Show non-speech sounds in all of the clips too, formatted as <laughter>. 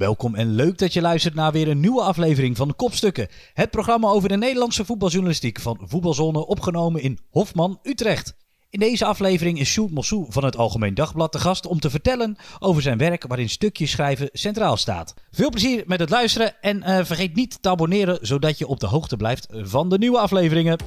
Welkom en leuk dat je luistert naar weer een nieuwe aflevering van Kopstukken. Het programma over de Nederlandse voetbaljournalistiek van Voetbalzone opgenomen in Hofman, Utrecht. In deze aflevering is Sjoerd Mossou van het Algemeen Dagblad te gast om te vertellen over zijn werk waarin stukjes schrijven centraal staat. Veel plezier met het luisteren en eh, vergeet niet te abonneren zodat je op de hoogte blijft van de nieuwe afleveringen.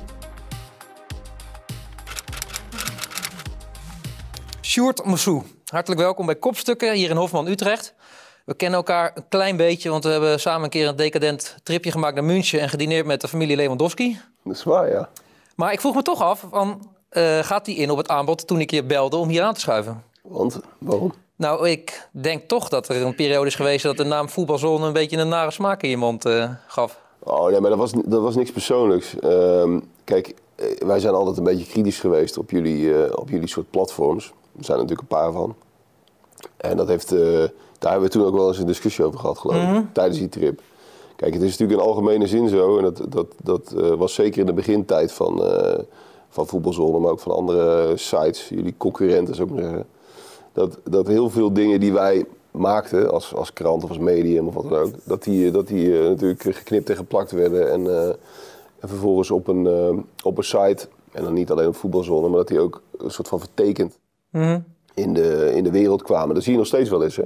Sjoerd Mossou, hartelijk welkom bij Kopstukken hier in Hofman, Utrecht. We kennen elkaar een klein beetje, want we hebben samen een keer een decadent tripje gemaakt naar München en gedineerd met de familie Lewandowski. Dat is waar, ja. Maar ik vroeg me toch af, van, eh, gaat die in op het aanbod toen ik je belde om hier aan te schuiven? Want, waarom? Nou, ik denk toch dat er een periode is geweest dat de naam voetbalzone een beetje een nare smaak in je mond uh, gaf. Oh nee, maar dat was, dat was niks persoonlijks. Uh, kijk, eh, wij zijn altijd een beetje kritisch geweest op jullie, op jullie soort platforms. Er zijn natuurlijk een paar van. En dat heeft daar hebben we toen ook wel eens een discussie over gehad, geloof ik, mhm. tijdens die trip. Kijk, het is natuurlijk in algemene zin zo, en dat, dat, dat uh, was zeker in de begintijd van, uh, van Voetbalzone, maar ook van andere sites, jullie concurrenten zou ik maar zeggen, dat, dat heel veel dingen die wij maakten als, als krant of als medium of wat dan ook, dat die, dat die uh, natuurlijk geknipt en geplakt werden en, en vervolgens op een, op een site, en dan niet alleen op Voetbalzone, maar dat die ook een soort van vertekend mm in, de, in de wereld kwamen. Dat zie je nog steeds wel eens, hè.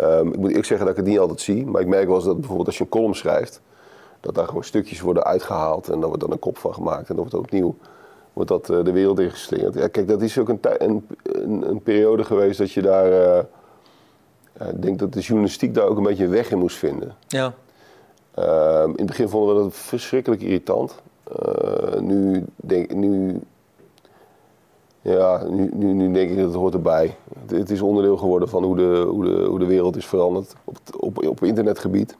Um, ik moet eerlijk zeggen dat ik het niet altijd zie. Maar ik merk wel eens dat bijvoorbeeld als je een column schrijft, dat daar gewoon stukjes worden uitgehaald en daar wordt dan een kop van gemaakt en dan wordt dat opnieuw wordt dat, uh, de wereld ingeslingerd. Ja, kijk, dat is ook een, een, een, een periode geweest dat je daar. Uh, ik denk dat de journalistiek daar ook een beetje een weg in moest vinden. Ja. Uh, in het begin vonden we dat verschrikkelijk irritant. Nu, denk, nu ja, nu, nu, nu, denk ik dat het hoort erbij. Het, is onderdeel geworden van hoe de, hoe de, hoe de wereld is veranderd op, op, op internetgebied.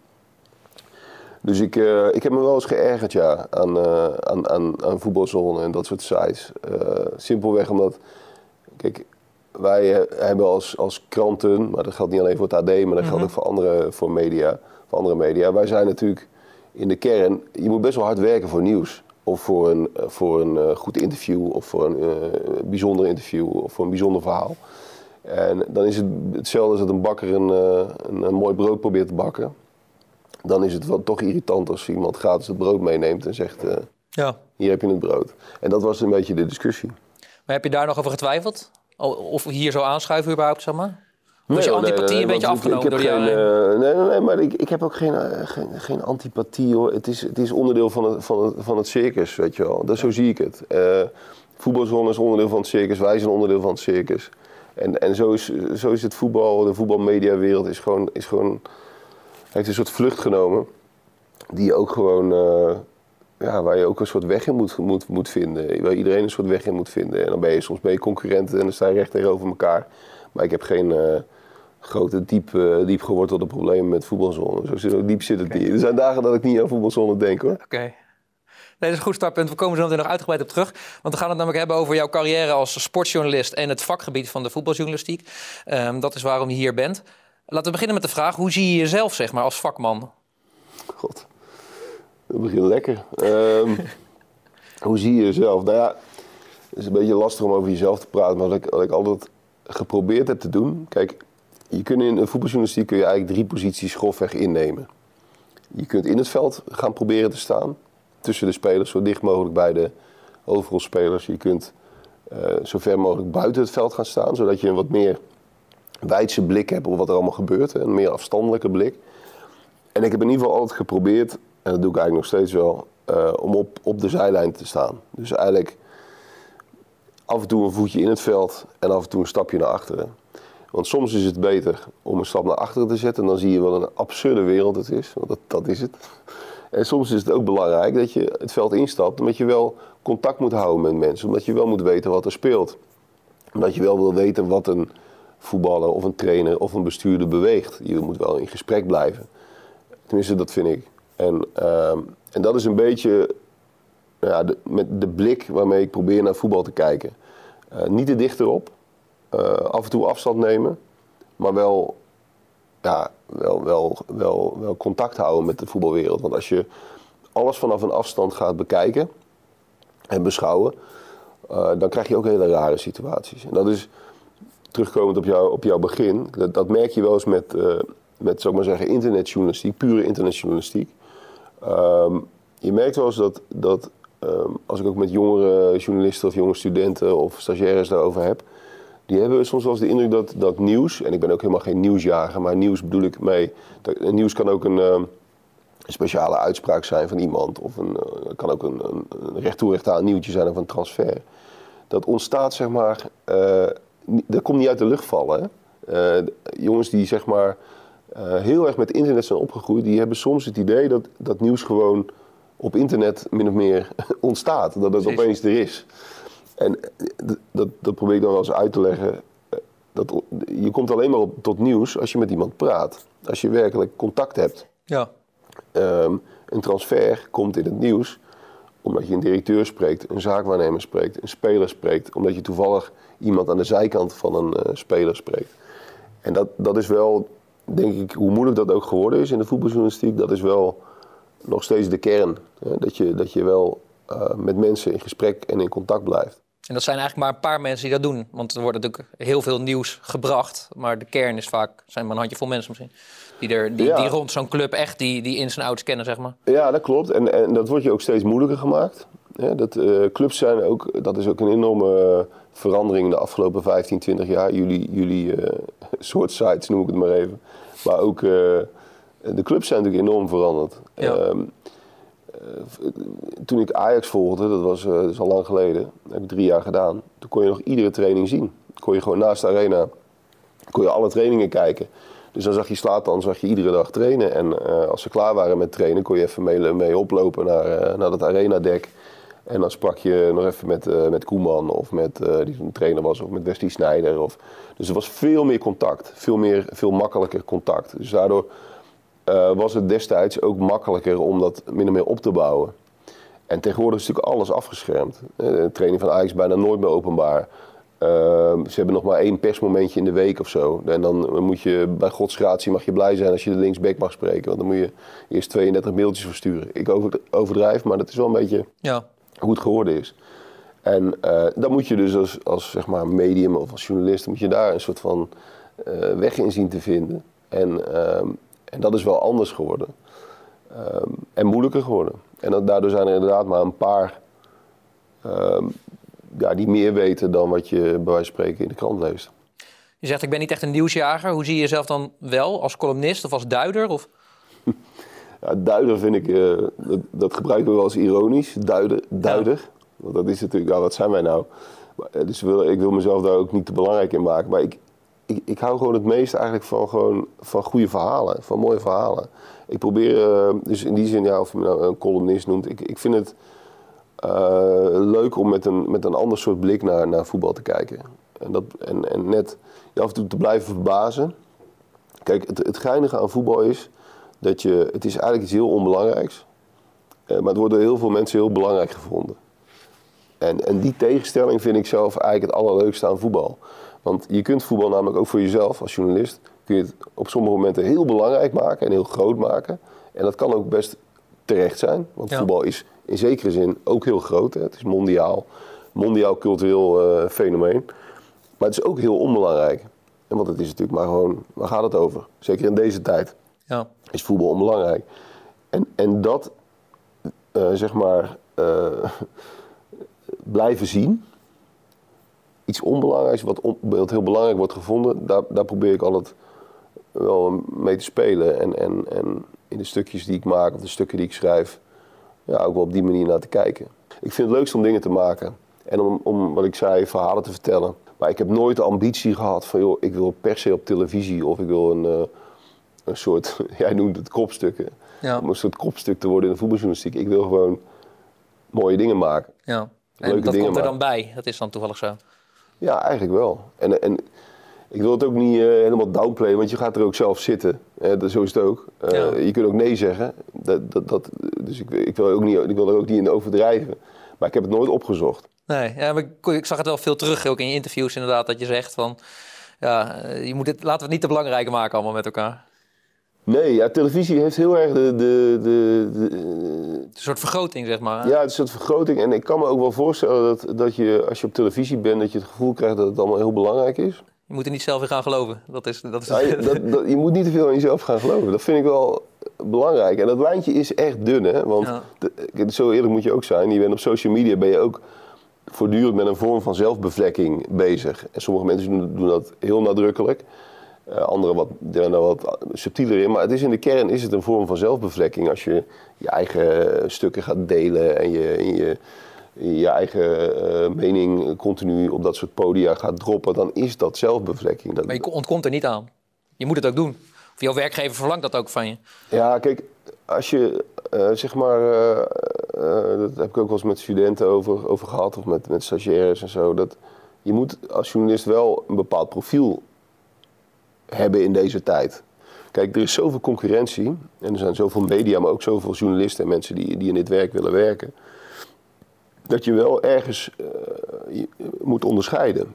Dus ik, uh, ik heb me wel eens geërgerd ja, aan, uh, aan, aan, aan voetbalzone en dat soort sites. Uh, simpelweg omdat, kijk, wij hebben als, als kranten, maar dat geldt niet alleen voor het AD, maar dat mm -hmm. geldt ook voor andere, voor media, voor andere media. Wij zijn natuurlijk in de kern, je moet best wel hard werken voor nieuws. Of voor een, eh, voor een uh, goed interview, of voor een uh, bijzonder interview, of voor een bijzonder verhaal. En dan is het hetzelfde als dat een bakker een, een, een, mooi brood probeert te bakken. Dan is het wel toch irritant als iemand gratis het brood meeneemt en zegt: ja. Hier heb je het brood. En dat was een beetje de discussie. Maar heb je daar nog over getwijfeld? Of hier zo aanschuiven überhaupt, zeg maar? Was je antipathie een beetje afgenomen door geen, uh, nee, nee, nee, maar ik, ik heb ook geen, uh, geen, geen, antipathie hoor. Het is, het is onderdeel van het, van, het, van het circus, weet je wel. Dat, zo zie ik het. Uh, voetbalzone is onderdeel van het circus, wij zijn onderdeel van het circus. En, en zo, is, zo is het voetbal, de voetbalmediawereld is gewoon, is gewoon, heeft een soort vlucht genomen. Die ook gewoon, ja, waar je ook een soort weg in moet, moet, moet vinden. Waar iedereen een soort weg in moet vinden. En dan ben je soms bij concurrenten en dan sta je recht tegenover elkaar. Maar ik heb geen grote, diep, uh, diep gewortelde problemen met voetbalzone. Zo zit, diep zit het niet. Er zijn dagen dat ik niet aan voetbalzone denk hoor. Oké. Okay. Nee, dat is een goed startpunt. We komen zo meteen nog uitgebreid op terug. Want we gaan het namelijk hebben over jouw carrière als sportjournalist en het vakgebied van de voetbaljournalistiek. Um, dat is waarom je hier bent. Laten we beginnen met de vraag: hoe zie je jezelf zeg maar, als vakman? God, dat begint lekker. Um, <laughs> hoe zie je jezelf? Nou ja, het is een beetje lastig om over jezelf te praten, maar wat ik, wat ik altijd geprobeerd heb te doen. Kijk, je kunt in voetbaljournalistiek kun je eigenlijk drie posities grofweg innemen. Je kunt in het veld gaan proberen te staan, tussen de spelers, zo dicht mogelijk bij de hoofdrolspelers. Je kunt uh, zo ver mogelijk buiten het veld gaan staan, zodat je een wat meer wijdse blik hebt op wat er allemaal gebeurt, een meer afstandelijke blik. En ik heb in ieder geval altijd geprobeerd, en dat doe ik eigenlijk nog steeds wel, uh, om op, op de zijlijn te staan. Dus eigenlijk af en toe een voetje in het veld en af en toe een stapje naar achteren. Want soms is het beter om een stap naar achteren te zetten. En dan zie je wat een absurde wereld het is. Want dat, dat is het. En soms is het ook belangrijk dat je het veld instapt. Omdat je wel contact moet houden met mensen. Omdat je wel moet weten wat er speelt. Omdat je wel wil weten wat een voetballer of een trainer of een bestuurder beweegt. Je moet wel in gesprek blijven. Tenminste, dat vind ik. En, uh, en dat is een beetje ja, de, met de blik waarmee ik probeer naar voetbal te kijken. Uh, niet te dichterop. Uh, af en toe afstand nemen, maar wel, ja, wel, wel, wel, wel contact houden met de voetbalwereld. Want als je alles vanaf een afstand gaat bekijken en beschouwen, uh, dan krijg je ook hele rare situaties. En dat is terugkomend op, jou, op jouw begin, dat, dat merk je wel eens met, uh, met zou maar zeggen, internetjournalistiek, pure internetjournalistiek. Ehm, je merkt wel eens dat, dat ehm, als ik ook met jongere journalisten of jonge studenten of stagiaires daarover heb, die hebben soms wel eens de indruk dat, dat nieuws, en ik ben ook helemaal geen nieuwsjager, maar nieuws bedoel ik mee, dat, nieuws kan ook een, ehm, een speciale uitspraak zijn van iemand, of een, uh, kan ook een, een, een recht toe recht aan nieuwtje zijn of een transfer. Dat ontstaat zeg maar, uh, dat komt niet uit de lucht vallen. Hè? Uh, jongens die zeg maar uh, heel erg met internet zijn opgegroeid, die hebben soms het idee dat, dat nieuws gewoon op internet min of meer <laughs> ontstaat. Dat het Precies. opeens er is. En dat, dat probeer ik dan wel eens uit te leggen. Dat, je komt alleen maar op, tot nieuws als je met iemand praat. Als je werkelijk contact hebt. Ja. Um, een transfer komt in het nieuws omdat je een directeur spreekt, een zaakwaarnemer spreekt, een speler spreekt. Omdat je toevallig iemand aan de zijkant van een uh, speler spreekt. En dat, dat is wel denk ik, hoe moeilijk dat ook geworden is in de voetbaljournalistiek, dat is wel nog steeds de kern. Hè? Dat, je, dat je wel uh, met mensen in gesprek en in contact blijft. En dat zijn eigenlijk maar een paar mensen die dat doen. Want er wordt natuurlijk heel veel nieuws gebracht. Maar de kern is vaak, zijn maar een handjevol mensen misschien. Die, er, die, ja. die rond zo'n club echt die, die ins en outs kennen, zeg maar. Ja, dat klopt. En, en dat wordt je ook steeds moeilijker gemaakt. Ja, dat, uh, clubs zijn ook, dat is ook een enorme verandering de afgelopen 15, 20 jaar. Jullie, jullie uh, <laughs> soort sites noem ik het maar even. Maar ook de clubs zijn natuurlijk enorm veranderd. Ja. Uh, toen ik Ajax volgde, dat was, dat is al lang geleden, dat heb ik drie jaar gedaan. Toen kon je nog iedere training zien. Kon je gewoon naast de arena, kon je alle trainingen kijken. Dus dan zag je Slatan, zag je iedere dag trainen. En uh, als ze klaar waren met trainen, kon je even mee, mee oplopen naar, uh, naar dat arenadek. En dan sprak je nog even met, met Koeman of met die een trainer was, of met Wesley Snijder. Of, dus er was veel meer contact, veel, meer, veel makkelijker contact. Dus daardoor uh, was het destijds ook makkelijker om dat min of meer op te bouwen. En tegenwoordig is natuurlijk alles afgeschermd. De training van Ajax bijna nooit meer openbaar. ze hebben nog maar één persmomentje in de week of zo. En dan moet je bij godsgratie mag je blij zijn als je de linksback mag spreken. Want dan moet je eerst 32 mailtjes versturen. Ik overdrijf, maar dat is wel een beetje... Ja hoe het geworden is. En uh, dan moet je dus als, als zeg maar medium of als journalist, moet je daar een soort van uh, weg in zien te vinden. En, en dat is wel anders geworden. Ehm, en moeilijker geworden. En dat, daardoor zijn er inderdaad maar een paar ehm, ja, die meer weten dan wat je bij wijze van spreken in de krant leest. Je zegt, ik ben niet echt een nieuwsjager. Hoe zie je jezelf dan wel? Als columnist of als duider? Of? <laughs> Ja, duider vind ik, uh, dat, dat, gebruiken we wel als ironisch, duider. duider. Ja. Want dat is natuurlijk, ja, wat zijn wij nou? Maar, dus wil, ik wil mezelf daar ook niet te belangrijk in maken. Maar ik, ik, ik hou gewoon het meest eigenlijk van, gewoon, van goede verhalen, van mooie verhalen. Ik probeer, uh, dus in die zin, ja, of je me nou een columnist noemt, ik, ik vind het uh, leuk om met een, met een ander soort blik naar, naar voetbal te kijken. En, dat, en, en net je af en toe te blijven verbazen. Kijk, het, het geinige aan voetbal is dat je, het is eigenlijk iets heel onbelangrijks, uh, maar het wordt door heel veel mensen heel belangrijk gevonden. En, en die tegenstelling vind ik zelf eigenlijk het allerleukste aan voetbal. Want je kunt voetbal namelijk ook voor jezelf als journalist, kun je het op sommige momenten heel belangrijk maken en heel groot maken. En dat kan ook best terecht zijn, want ja. voetbal is in zekere zin ook heel groot. Hè. Het is mondiaal, mondiaal cultureel uh, fenomeen. Maar het is ook heel onbelangrijk. En want het is natuurlijk maar gewoon, waar gaat het over? Zeker in deze tijd. Ja. Is voetbal onbelangrijk. En, en dat, uh, zeg maar, uh, <laughs> blijven zien. Iets onbelangrijks, wat, on, wat heel belangrijk wordt gevonden, daar, daar probeer ik altijd wel mee te spelen. En, en, en in de stukjes die ik maak, of de stukken die ik schrijf, ja, ook wel op die manier naar te kijken. Ik vind het leukst om dingen te maken. En om, om, wat ik zei, verhalen te vertellen. Maar ik heb nooit de ambitie gehad van, joh, ik wil per se op televisie of ik wil een, uh, een soort, <laughs> jij noemt het kopstukken. Ja. Om een soort kopstuk te worden in de voetbaljournalistiek. Ik wil gewoon mooie dingen maken. Ja. En dat komt er maken. dan bij. Dat is dan toevallig zo. Ja, eigenlijk wel. En, en ik wil het ook niet uh, helemaal downplayen, want je gaat er ook zelf zitten. Uh, dat, zo is het ook. Uh, Ja. Je kunt ook nee zeggen. Dat, dat, dat, dus ik, ik, wil ook niet, ik wil er ook niet in overdrijven. Maar ik heb het nooit opgezocht. Nee, ja, maar ik, ik zag het wel veel terug, ook in je interviews inderdaad, dat je zegt van... Ja, eh, je moet het, laten we het niet te belangrijk maken allemaal met elkaar. Nee, ja, televisie heeft heel erg de... de, de, de een soort vergroting, zeg maar. ja, het is een soort vergroting. En ik kan me ook wel voorstellen dat, dat je, als je op televisie bent, dat je het gevoel krijgt dat het allemaal heel belangrijk is. Je moet er niet zelf in gaan geloven. Dat is, dat is Ja, je, dat, dat- je moet niet te veel in jezelf gaan geloven. Dat vind ik wel belangrijk. En dat lijntje is echt dun, hè? Want Ja. de- zo eerlijk moet je ook zijn. Je bent op social media ben je ook voortdurend met een vorm van zelfbevlekking bezig. En sommige mensen doen, doen dat heel nadrukkelijk. Eh anderen wat, wat subtieler in. Maar het is in de kern is het een vorm van zelfbevlekking. Als je je eigen stukken gaat delen en je, en je, je eigen eh, mening continu op dat soort podia gaat droppen, dan is dat zelfbevlekking. Dat, Maar je ontkomt er niet aan. Je moet het ook doen. Of jouw werkgever verlangt dat ook van je. Ja, kijk, als je eh, zeg maar, eh, eh, dat heb ik ook wel eens met studenten over, over gehad, of met, met stagiaires en zo. Dat je moet als journalist wel een bepaald profiel hebben in deze tijd. Kijk, er is zoveel concurrentie en er zijn zoveel media, maar ook zoveel journalisten en mensen die, die in dit werk willen werken. Dat je wel ergens eh, moet onderscheiden.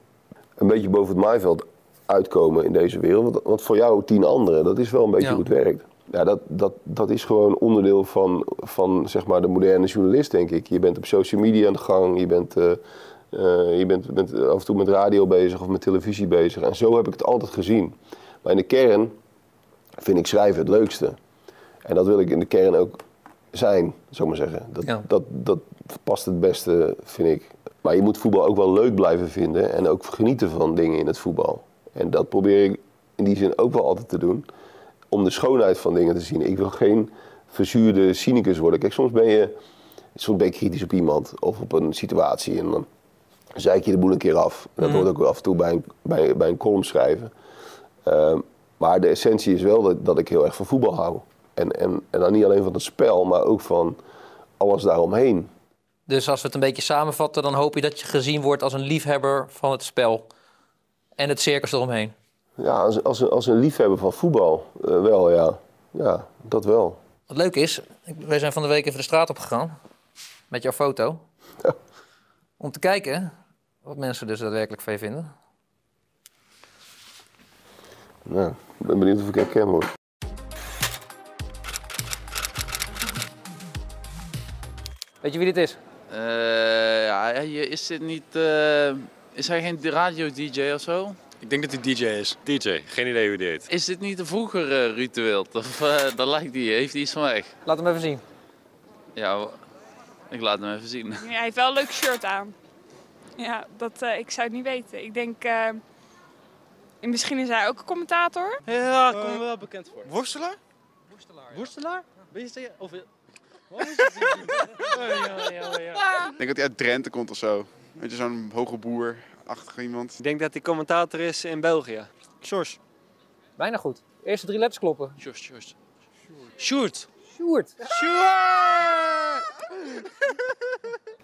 Een beetje boven het maaiveld uitkomen in deze wereld. Want, voor jou tien anderen, dat is wel een beetje Ja. hoe het werkt. Ja, dat, dat, dat is gewoon onderdeel van, van zeg maar, de moderne journalist, denk ik. Je bent op social media aan de gang, je bent, eh, eh, je bent, bent af en toe met radio bezig of met televisie bezig. En zo heb ik het altijd gezien. Maar in de kern vind ik schrijven het leukste. En dat wil ik in de kern ook zijn, zou maar zeggen. Dat, Ja. dat, dat past het beste, vind ik. Maar je moet voetbal ook wel leuk blijven vinden en ook genieten van dingen in het voetbal. En dat probeer ik in die zin ook wel altijd te doen. Om de schoonheid van dingen te zien. Ik wil geen verzuurde cynicus worden. Kijk, soms ben je, soms ben je kritisch op iemand of op een situatie. En dan zeik je de boel een keer af. Dat hoort ook af en toe bij een, bij, bij een column schrijven. Ehm, maar de essentie is wel dat, dat ik heel erg van voetbal hou. En, en, en dan niet alleen van het spel, maar ook van alles daaromheen. Dus als we het een beetje samenvatten, dan hoop je dat je gezien wordt als een liefhebber van het spel. En het circus eromheen. Ja, als, als, een, als een liefhebber van voetbal, eh, wel ja. Ja, dat wel. Wat leuk is, wij zijn van de week even de straat op gegaan. Met jouw foto. Ja. Om te kijken wat mensen dus daadwerkelijk van je vinden. Nou, ik ben benieuwd of ik herken word. Weet je wie dit is? Eh, ja, is dit niet. eh, is hij geen radio-DJ of zo? Ik denk dat hij DJ is. DJ, geen idee hoe die heet. Is dit niet een vroeger ritueel? <laughs> Of eh dan lijkt hij, heeft hij iets van weg? Laat hem even zien. Ja, ik laat hem even zien. Ja, hij heeft wel een leuk shirt aan. Ja, dat, eh, ik zou het niet weten. Ik denk, eh, en misschien is hij ook een commentator. Ja, kom me wel bekend voor. Worstelaar? Worstelaar? Ben je zeker? Of... Wat is <laughs> het? ja, ja, ja. Ik denk dat hij uit Drenthe komt of zo. Weet je, zo'n hoge boer, achtig iemand. Ik denk dat hij commentator is in België. Sjors. Bijna goed. Eerste drie letters kloppen. Sjoerd, Sjoerd. Sjoerd. Sjoerd.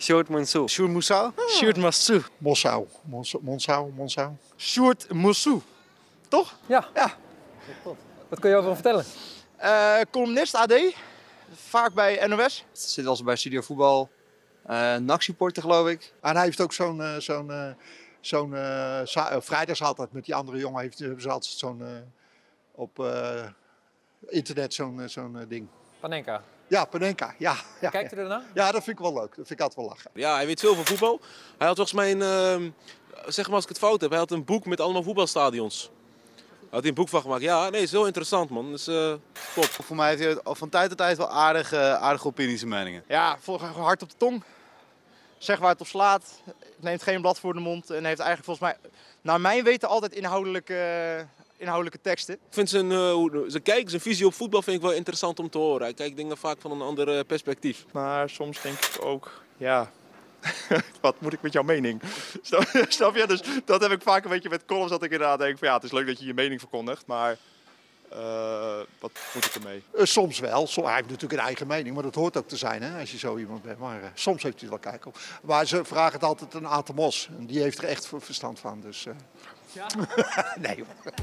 Sjoerd Mansour. Sjoerd Moussou? Sjoerd Mansour. Monsau. Mons- Monsau, Monsau. Sjoerd Mansour. Toch? Ja. Ja. Wat kun je over hem vertellen? Eh, columnist AD. Vaak bij NOS. Zit als bij Studio Voetbal. Uh, NAC-supporter geloof ik. En hij heeft ook zo'n eh, zo'n eh, zo'n vrijdags altijd met die andere jongen heeft hebben ze altijd zo'n op eh, internet zo'n zo'n ding. Panenka. Ja, Panenka. Ja, ja, Kijkt u ernaar? ja, dat vind ik wel leuk. Dat vind ik altijd wel lachen. Ja, hij weet veel van voetbal. Hij had volgens mij een, ehm, zeg maar als ik het fout heb, hij had een boek met allemaal voetbalstadions. Hij had hij een boek van gemaakt. Ja, nee, is heel interessant man. Dus, eh top. Voor mij heeft hij al van tijd tot tijd wel aardige, aardige opinies en meningen. Ja, volgens hard op de tong. Zeg waar het op slaat. Neemt geen blad voor de mond. En heeft eigenlijk volgens mij, naar mijn weten, altijd inhoudelijke, eh, inhoudelijke teksten. Ik vind zijn, eh, zijn kijk, zijn visie op voetbal vind ik wel interessant om te horen. Hij kijkt dingen vaak van een ander eh, perspectief. Maar soms denk ik ook, ja, <laughs> wat moet ik met jouw mening? <laughs> Snap, snap je? Dus dat heb ik vaak een beetje met columns dat ik inderdaad denk van ja, het is leuk dat je je mening verkondigt, maar eh, wat moet ik ermee? Eh, soms wel. Som- hij heeft natuurlijk een eigen mening, maar dat hoort ook te zijn hè, als je zo iemand bent. Maar soms heeft hij er wel kijk op. Maar ze vragen het altijd aan Aten Mos. En die heeft er echt ver- verstand van. Dus, eh. <laughs> nee hoor.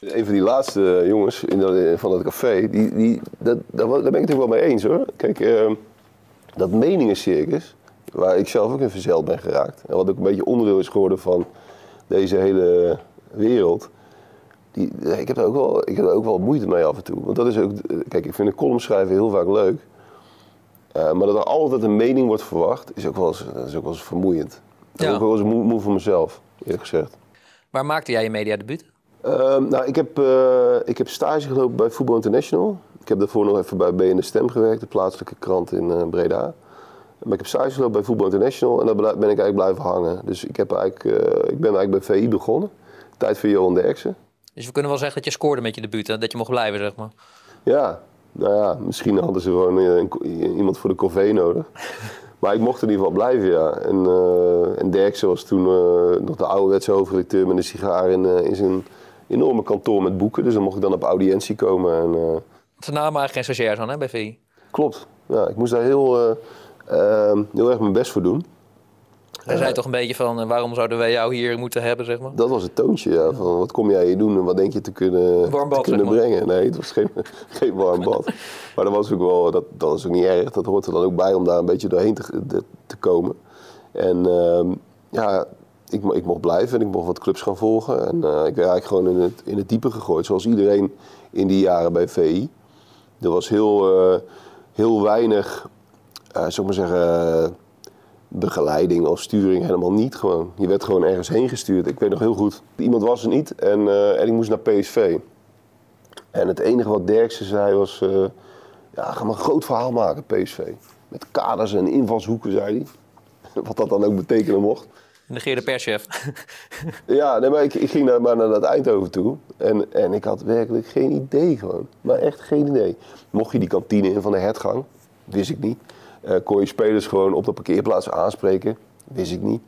Een van die laatste jongens in dat, van dat café, die, die, dat, daar, ben ik het ook wel mee eens hoor. Kijk, ehm, dat meningencircus, waar ik zelf ook in verzeild ben geraakt. En wat ook een beetje onderdeel is geworden van deze hele wereld. Die, ik, heb daar ook wel, ik heb daar ook wel moeite mee af en toe. Want dat is ook, kijk, ik vind een column schrijven heel vaak leuk. Eh, maar dat er altijd een mening wordt verwacht, is ook wel eens, dat is ook wel eens vermoeiend. Dat Ja. is ook wel eens moe, moe voor mezelf, eerlijk gezegd. Waar maakte jij je mediadebuut? Ehm, nou, ik heb, eh, ik heb stage gelopen bij Voetbal International. Ik heb daarvoor nog even bij BN De Stem gewerkt, de plaatselijke krant in eh, Breda. Maar ik heb stage gelopen bij Voetbal International en daar ben ik eigenlijk blijven hangen. Dus ik, heb eigenlijk, ik ben eigenlijk bij VI begonnen. Tijd voor Johan Derksen. Dus we kunnen wel zeggen dat je scoorde met je debuut, hè? dat je mocht blijven, zeg maar. Ja, nou ja, misschien hadden ze gewoon eh, een, iemand voor de corvée nodig. <laughs> Maar ik mocht in ieder geval blijven, ja. En, eh en Derksen was toen eh, nog de ouderwetse hoofdredacteur met een sigaar in, eh, in zijn enorme kantoor met boeken. Dus dan mocht ik dan op audiëntie komen. En, eh, Ze namen eigenlijk geen stagiairs aan hè, bij VI. klopt. Ja, ik moest daar heel, heel erg mijn best voor doen. Hij zei toch een beetje van, eh, waarom zouden wij jou hier moeten hebben, zeg maar. Dat was het toontje, ja. Van wat kom jij hier doen en wat denk je te kunnen, Warm bad, te kunnen zeg maar. brengen? Nee, het was geen, <laughs> geen warm bad. Maar dat was ook wel, dat, dat is ook niet erg. Dat hoort er dan ook bij om daar een beetje doorheen te, te, te komen. En ehm, ja, ik, ik mocht blijven en ik mocht wat clubs gaan volgen. En eh, ik werd eigenlijk gewoon in het, in het diepe gegooid, zoals iedereen in die jaren bij VI. Er was heel, eh, heel weinig, eh zou ik maar zeggen, eh, begeleiding of sturing helemaal niet gewoon. Je werd gewoon ergens heen gestuurd. Ik weet nog heel goed, iemand was er niet en, eh, en ik moest naar PSV. En het enige wat Derksen zei was, eh, ja, ga maar een groot verhaal maken, PSV. Met kaders en invalshoeken, zei hij. <laughs> Wat dat dan ook betekenen mocht. Negeerde perschef. <laughs> Ja, nee, maar ik, ik ging daar maar naar dat Eindhoven toe. En, en ik had werkelijk geen idee gewoon. Maar echt geen idee. Mocht je die kantine in van de hertgang? Wist ik niet. Eh, kon je spelers gewoon op de parkeerplaats aanspreken? Wist ik niet.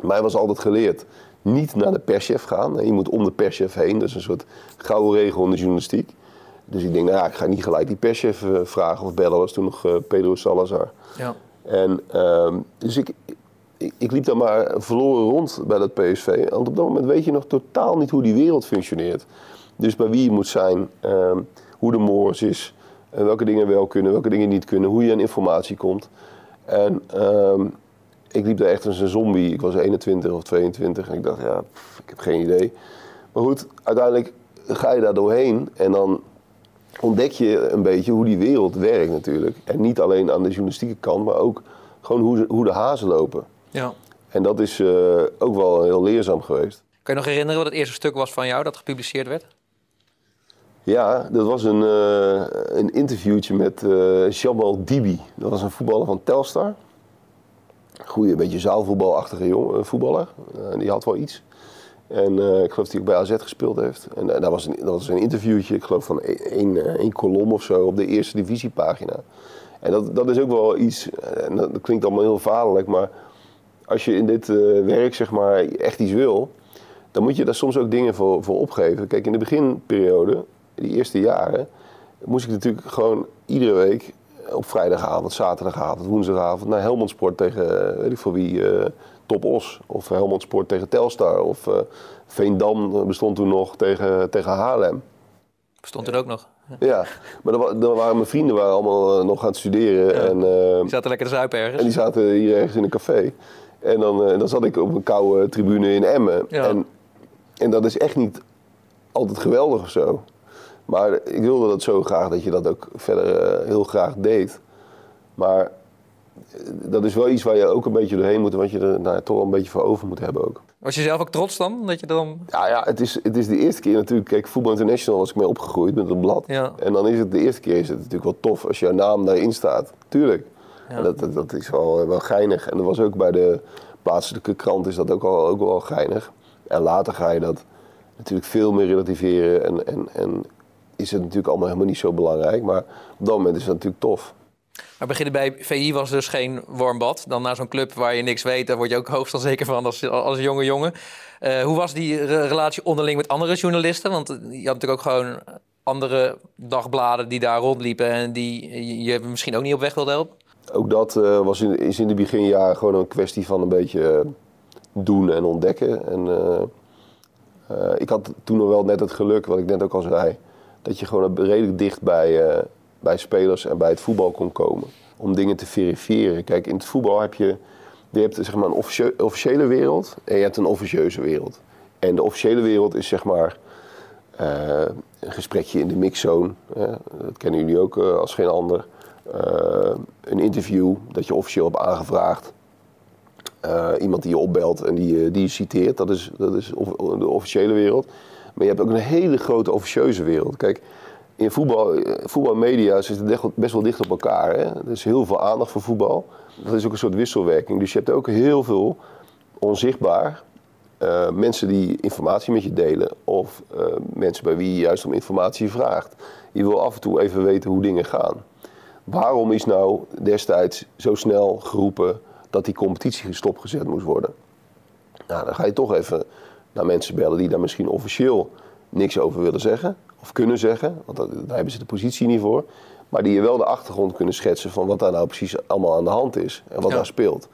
Mij was altijd geleerd. Niet naar de perschef gaan. Je moet om de perschef heen. Dat is een soort gouden regel in de journalistiek. Dus ik denk, nou ja, ik ga niet gelijk die perschef eh, vragen of bellen. was toen nog eh, Pedro Salazar. Ja. En ehm, dus ik, ik, ik liep dan maar verloren rond bij dat PSV. Want op dat moment weet je nog totaal niet hoe die wereld functioneert. Dus bij wie je moet zijn, ehm, hoe de moors is, en welke dingen wel kunnen, welke dingen niet kunnen, hoe je aan informatie komt. En ehm, ik liep daar echt als een zombie. Ik was 21 of 22 en ik dacht, ja, pff, ik heb geen idee. Maar goed, uiteindelijk ga je daar doorheen en dan ontdek je een beetje hoe die wereld werkt natuurlijk. En niet alleen aan de journalistieke kant, maar ook gewoon hoe, hoe de hazen lopen. ja. En dat is eh, ook wel heel leerzaam geweest. Kan je nog herinneren wat het eerste stuk was van jou dat gepubliceerd werd? Ja, dat was een, eh, een interviewtje met Jamal Dibi. Dat was een voetballer van Telstar. Goeie, een beetje zaalvoetbalachtige jongen, eh, voetballer. Eh, die had wel iets. En ik geloof dat hij ook bij AZ gespeeld heeft. En dat, was een, dat was een interviewtje, ik geloof van één, eh, één kolom of zo op de eerste divisiepagina. En dat, dat is ook wel iets, en dat, klinkt allemaal heel vaderlijk, maar als je in dit werk zeg maar echt iets wil, dan moet je daar soms ook dingen voor, voor opgeven. Kijk, in de beginperiode, die eerste jaren, moest ik natuurlijk gewoon iedere week op vrijdagavond, zaterdagavond, woensdagavond naar Helmond Sport tegen, eh, weet ik voor wie, eh, Top Os. Of Helmond Sport tegen Telstar. Of eh, Veendam bestond toen nog tegen, tegen Haarlem. Bestond er ook nog. Ja, maar dan, wa- dan waren mijn vrienden waren allemaal nog aan het studeren. En, Die zaten lekker te zuipen ergens. en die zaten hier ergens in een café. En dan, dan zat ik op een koude tribune in Emmen. Ja. En, en dat is echt niet altijd geweldig of zo. Maar ik wilde dat zo graag dat je dat ook verder eh, heel graag deed. Maar eh, dat is wel iets waar je ook een beetje doorheen moet, wat je er nou, toch wel een beetje voor over moet hebben ook. Was je zelf ook trots dan? Dat je dan... Ja, ja het, is, het is de eerste keer natuurlijk. Kijk, Voetbal International was ik mee opgegroeid met het blad. Ja. En dan is het de eerste keer is het natuurlijk wel tof als jouw naam daarin staat. Tuurlijk. Ja. Dat, dat, dat is wel, wel geinig. En dat was ook bij de plaatselijke krant is dat ook, al, ook wel geinig. En later ga je dat natuurlijk veel meer relativeren. En, en, en is het natuurlijk allemaal helemaal niet zo belangrijk. Maar op dat moment is het natuurlijk tof. Maar beginnen bij VI was dus geen warm bad. Dan naar zo'n club waar je niks weet, daar word je ook hoogst onzeker van als, als jonge jongen. Eh, hoe was die re- relatie onderling met andere journalisten? Want eh, je had natuurlijk ook gewoon andere dagbladen die daar rondliepen en die je- misschien ook niet op weg wilde helpen. Ook dat eh, was in, is in de beginjaren gewoon een kwestie van een beetje doen en ontdekken. En, ik had toen nog wel net het geluk, wat ik net ook al zei, dat je gewoon redelijk dicht bij, eh, bij spelers en bij het voetbal kon komen. Om dingen te verifiëren. Kijk, in het voetbal heb je, je hebt zeg maar een officiële wereld en je hebt een officieuze wereld. En de officiële wereld is zeg maar eh, een gesprekje in de mixzone. hè. dat kennen jullie ook eh, als geen ander. een interview dat je officieel hebt aangevraagd. Iemand die je opbelt en die, die je citeert, dat is, dat is de officiële wereld. Maar je hebt ook een hele grote officieuze wereld. Kijk, in voetbal, eh, voetbal en media zitten best wel dicht op elkaar. Hè? Er is heel veel aandacht voor voetbal. Dat is ook een soort wisselwerking. Dus je hebt ook heel veel onzichtbaar eh, mensen die informatie met je delen. Of eh, mensen bij wie je juist om informatie vraagt. Je wil af en toe even weten hoe dingen gaan. Waarom is nou destijds zo snel geroepen dat die competitie stopgezet moest worden? Nou, dan ga je toch even naar mensen bellen die daar misschien officieel niks over willen zeggen. Of kunnen zeggen, want daar hebben ze de positie niet voor. Maar die je wel de achtergrond kunnen schetsen van wat daar nou precies allemaal aan de hand is. En wat Ja. daar speelt.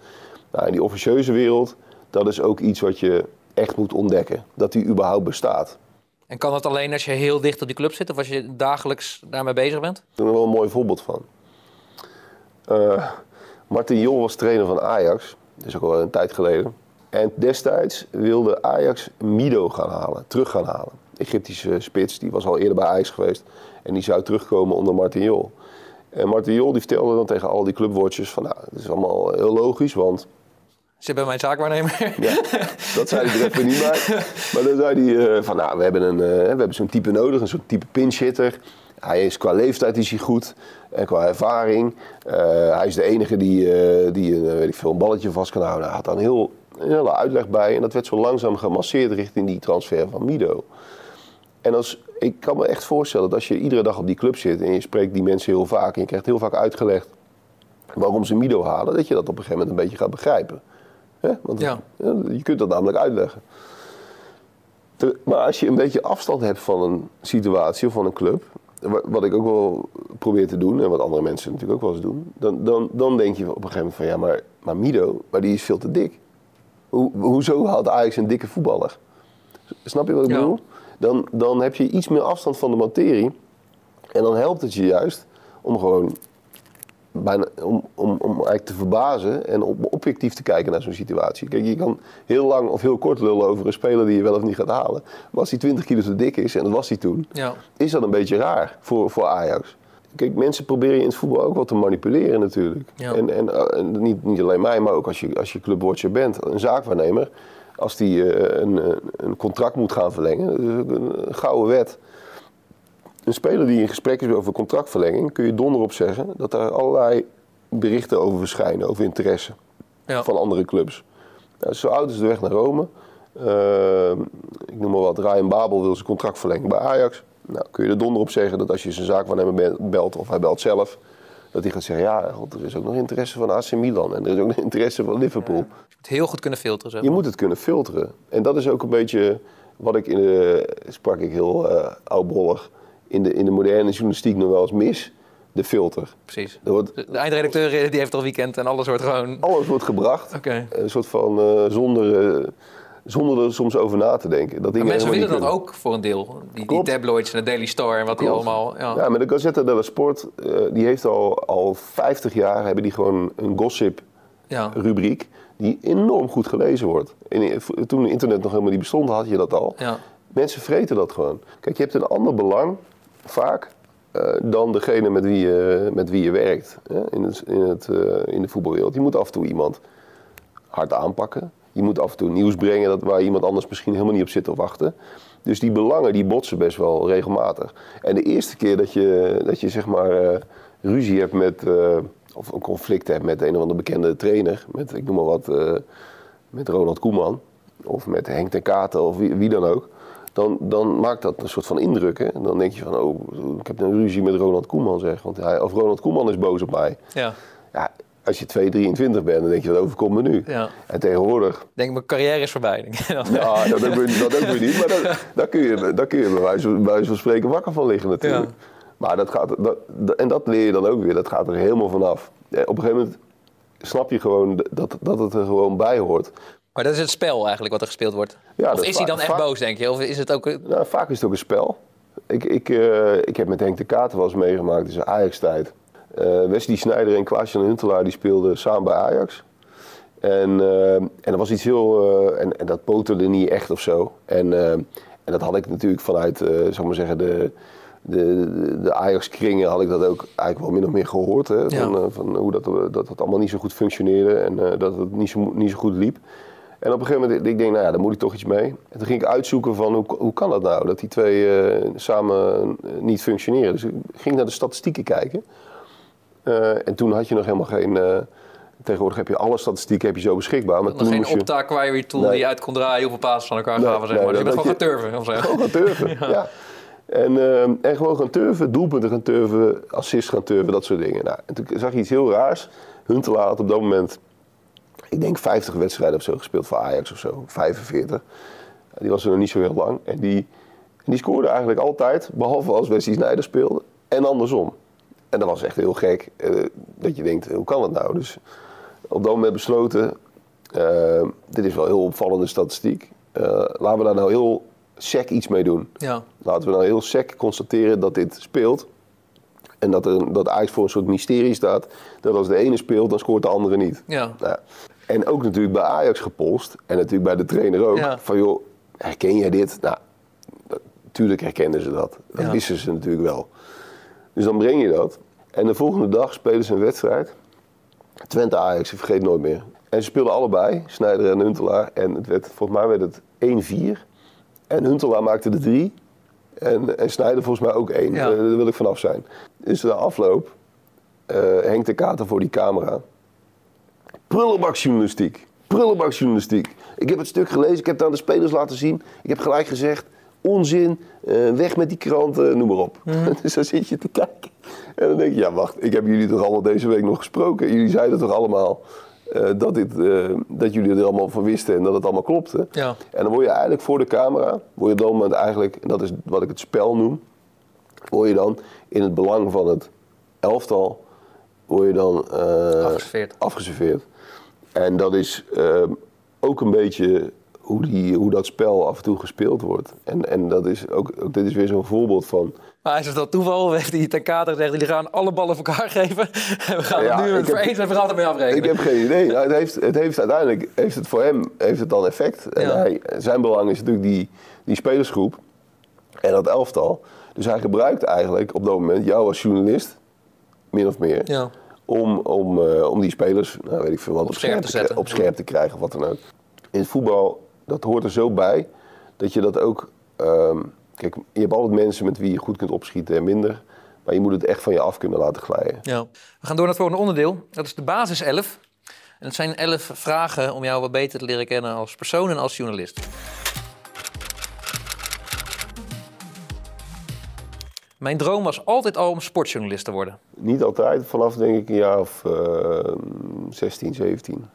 Nou, in die officieuze wereld, dat is ook iets wat je echt moet ontdekken. Dat die überhaupt bestaat. En kan dat alleen als je heel dicht op die club zit of als je dagelijks daarmee bezig bent? Ik heb er wel een mooi voorbeeld van. Eh, Martin Jol was trainer van Ajax. Dat is ook al een tijd geleden. En destijds wilde Ajax Mido gaan halen, terug gaan halen. Egyptische spits, die was al eerder bij Ajax geweest. En die zou terugkomen onder Martin Jol. En Martin Jol die vertelde dan tegen al die clubwatchers van... Nou, dat is allemaal heel logisch, want Zit bij mijn zaakwaarnemer. ja, dat zei hij er even niet bij. Maar dan zei hij eh, van, nou, we hebben, een, eh, we hebben zo'n type nodig, een soort type pinchhitter. Hij is qua leeftijd is hij goed en qua ervaring. Eh, hij is de enige die, die een, weet ik veel, een balletje vast kan houden. Hij had een, heel, een hele uitleg bij en dat werd zo langzaam gemasseerd richting die transfer van Mido. En als, ik kan me echt voorstellen dat als je iedere dag op die club zit en je spreekt die mensen heel vaak en je krijgt heel vaak uitgelegd waarom ze Mido halen, dat je dat op een gegeven moment een beetje gaat begrijpen. Hè? Want Ja. je kunt dat namelijk uitleggen. Maar als je een beetje afstand hebt van een situatie of van een club, wa- wat ik ook wel probeer te doen en wat andere mensen natuurlijk ook wel eens doen, dan, dan, dan denk je op een gegeven moment van ja, maar, maar Mido, maar die is veel te dik. Hoe, hoezo haalt Ajax een dikke voetballer? Snap je wat ik Ja. bedoel? Dan, dan heb je iets meer afstand van de materie en dan helpt het je juist om gewoon bijna, om, om, om eigenlijk te verbazen en op, objectief te kijken naar zo'n situatie. Kijk, je kan heel lang of heel kort lullen over een speler die je wel of niet gaat halen. Maar als hij 20 kilo te dik is, en dat was hij toen, Ja. is dat een beetje raar voor, voor Ajax. Kijk, mensen proberen je in het voetbal ook wel te manipuleren natuurlijk. Ja. En, en, eh, en niet, niet alleen mij, maar ook als je, als je clubwatcher bent, een zaakwaarnemer. Als die eh, een, een- contract moet gaan verlengen, dat is een, gouden wet. Een speler die in gesprek is over contractverlenging, kun je donder op zeggen dat daar allerlei berichten over verschijnen, over interesse Ja. van andere clubs. Nou, zo oud is de weg naar Rome. Eh, ik noem maar wat, Ryan Babel wil zijn contract verlengen bij Ajax. Nou, kun je er donder op zeggen dat als je zijn zaakwaarnemer be- belt, of hij belt zelf, dat hij gaat zeggen, ja, god, er is ook nog interesse van AC Milan en er is ook nog interesse van Liverpool. Je moet heel goed kunnen filteren. Zeg. Je moet het kunnen filteren. En dat is ook een beetje wat ik in de, sprak ik heel eh oudbollig, in de, in de moderne journalistiek nog wel eens mis. De filter. Precies. Wordt, De eindredacteur eh, die heeft al weekend en alles wordt gewoon... alles wordt gebracht, Oké. een soort van eh, zonder, zonder er soms over na te denken. Dat dingen mensen willen dat ook voor een deel. Die, tabloids en de Daily Star en wat die allemaal... Ja. Ja, maar de Gazzetta dello Sport, eh, die heeft al, al 50 jaar hebben die gewoon een gossip Ja. rubriek die enorm goed gelezen wordt. En toen internet nog helemaal niet bestond, had je dat al. Ja. Mensen vreten dat gewoon. Kijk, je hebt een ander belang, vaak, eh, dan degene met wie je, met wie je werkt hè, in, het, in, het, eh, in de voetbalwereld. Je moet af en toe iemand hard aanpakken. Je moet af en toe nieuws brengen dat, waar iemand anders misschien helemaal niet op zit te wachten. Dus die belangen die botsen best wel regelmatig. En de eerste keer dat je, dat je zeg maar eh, ruzie hebt met, eh, of een conflict hebt met een of andere bekende trainer, met ik noem maar wat, eh, met Ronald Koeman of met Henk ten Katen of wie, wie dan ook. Dan, dan maakt dat een soort van indruk. Hè? En dan denk je van, oh, ik heb een ruzie met Ronald Koeman, zeg. Want hij, of Ronald Koeman is boos op mij. Ja. Ja, als je 2, 23 bent, dan denk je, dat overkomt me nu. Ja. En tegenwoordig, Ik denk, mijn carrière is voorbij. <laughs> denk ik. ja, dat ook weer, dat ook weer niet. Maar dat, daar, kun je, daar kun je bij wijze, bij wijze van spreken wakker van liggen natuurlijk. Ja. Maar dat gaat, dat, dat- en dat leer je dan ook weer, dat gaat er helemaal vanaf. Ja, op een gegeven moment snap je gewoon dat, dat het er gewoon bij hoort. Maar dat is het spel eigenlijk wat er gespeeld wordt. Ja, of dat is hij dan echt vaak- boos, denk je? Of is het ook... een- Nou, vaak is het ook een spel. Ik, ik, eh, ik heb met Henk de Kater wel eens meegemaakt in zijn Ajax-tijd. Eh, Wesley Sneijder en Klaas-Jan Huntelaar die speelden samen bij Ajax. En, eh, en dat was iets heel... eh, en, en dat boterde niet echt of zo. En, en dat had ik natuurlijk vanuit, zal maar zeggen, de, de, de, Ajax-kringen had ik dat ook eigenlijk wel min of meer gehoord. Hè, van, van hoe dat, dat het allemaal niet zo goed functioneerde en dat het niet zo, niet zo goed liep. En op een gegeven moment, ik denk, nou ja, daar moet ik toch iets mee. En toen ging ik uitzoeken van, hoe, hoe kan dat nou, dat die twee samen niet functioneren. Dus ik ging naar de statistieken kijken. Eh, en toen had je nog helemaal geen... eh, tegenwoordig heb je alle statistieken heb je zo beschikbaar. Maar toen geen moest je... opta query tool Nee. die je uit kon draaien hoeveel passes van elkaar Nee, gaven. Zeg nee, maar. Dus je bent gewoon gaan turven. Gewoon gaan turven, <laughs> ja. En, eh, en gewoon gaan turven, doelpunten gaan turven, assists gaan turven, dat soort dingen. Nou, en toen zag je iets heel raars. Huntelaar had op dat moment, ik denk 50 wedstrijden of zo gespeeld voor Ajax of zo, 45. Die was er nog niet zo heel lang. En die, en die scoorde eigenlijk altijd, behalve als Wesley Sneijder speelde, en andersom. En dat was echt heel gek, eh, dat je denkt, hoe kan dat nou? Dus op dat moment besloten, eh, dit is wel heel opvallende statistiek. Eh, laten we daar nou heel sec iets mee doen. Ja. Laten we nou heel sec constateren dat dit speelt. En dat, er, dat Ajax voor een soort mysterie staat. Dat als de ene speelt, dan scoort de andere niet. Ja. Nou, en ook natuurlijk bij Ajax gepolst. En natuurlijk bij de trainer ook. Ja. Van joh, herken jij dit? Nou, natuurlijk herkenden ze dat. Dat wisten ze natuurlijk wel. Dus dan breng je dat. En de volgende dag spelen ze een wedstrijd. Twente Ajax, ik vergeet nooit meer. En ze speelden allebei, Snijder en Huntelaar. En het werd, volgens mij werd het 1-4. En Huntelaar maakte de drie. En, en Snijder volgens mij ook één. Ja. Eh, daar wil ik vanaf zijn. Dus de afloop eh Henk de Kater voor die camera. Prullenbakjournalistiek. Prullenbakjournalistiek. Ik heb het stuk gelezen, ik heb het aan de spelers laten zien. Ik heb gelijk gezegd, onzin, eh, weg met die kranten, noem maar op. <laughs> dus dan zit je te kijken. En dan denk je, ja wacht, ik heb jullie toch allemaal deze week nog gesproken. Jullie zeiden toch allemaal eh, dat, dit, eh, dat jullie er allemaal van wisten en dat het allemaal klopte. Ja. En dan word je eigenlijk voor de camera, word je op dat moment eigenlijk, en dat is wat ik het spel noem, word je dan in het belang van het elftal, word je dan eh, Afgeserveerd. afgeserveerd. En dat is ook een beetje hoe, die, hoe dat spel af en toe gespeeld wordt. En, en dat is ook, ook dit is weer zo'n voorbeeld van. Maar is het dat toeval? Heeft hij ten kater gezegd, jullie gaan alle ballen voor elkaar geven. En <laughs> we gaan Ja, het nu voor eens en voor altijd mee afrekenen. Ik heb geen idee. Nou, het, heeft, het heeft uiteindelijk heeft het voor hem heeft het dan effect. En Ja. hij, zijn belang is natuurlijk die, die spelersgroep en dat elftal. Dus hij gebruikt eigenlijk op dat moment jou als journalist, min of meer, Ja. om, om, eh, om die spelers, nou, weet ik veel wat, op, scherp te te, zetten. op scherp te krijgen of wat dan ook. In het voetbal, dat hoort er zo bij, dat je dat ook... ehm, kijk, je hebt altijd mensen met wie je goed kunt opschieten en minder. Maar je moet het echt van je af kunnen laten glijden. Ja. We gaan door naar het volgende onderdeel. Dat is de basis 11. En het zijn 11 vragen om jou wat beter te leren kennen als persoon en als journalist. Mijn droom was altijd al om sportjournalist te worden. Niet altijd, vanaf denk ik een jaar of eh 16, 17.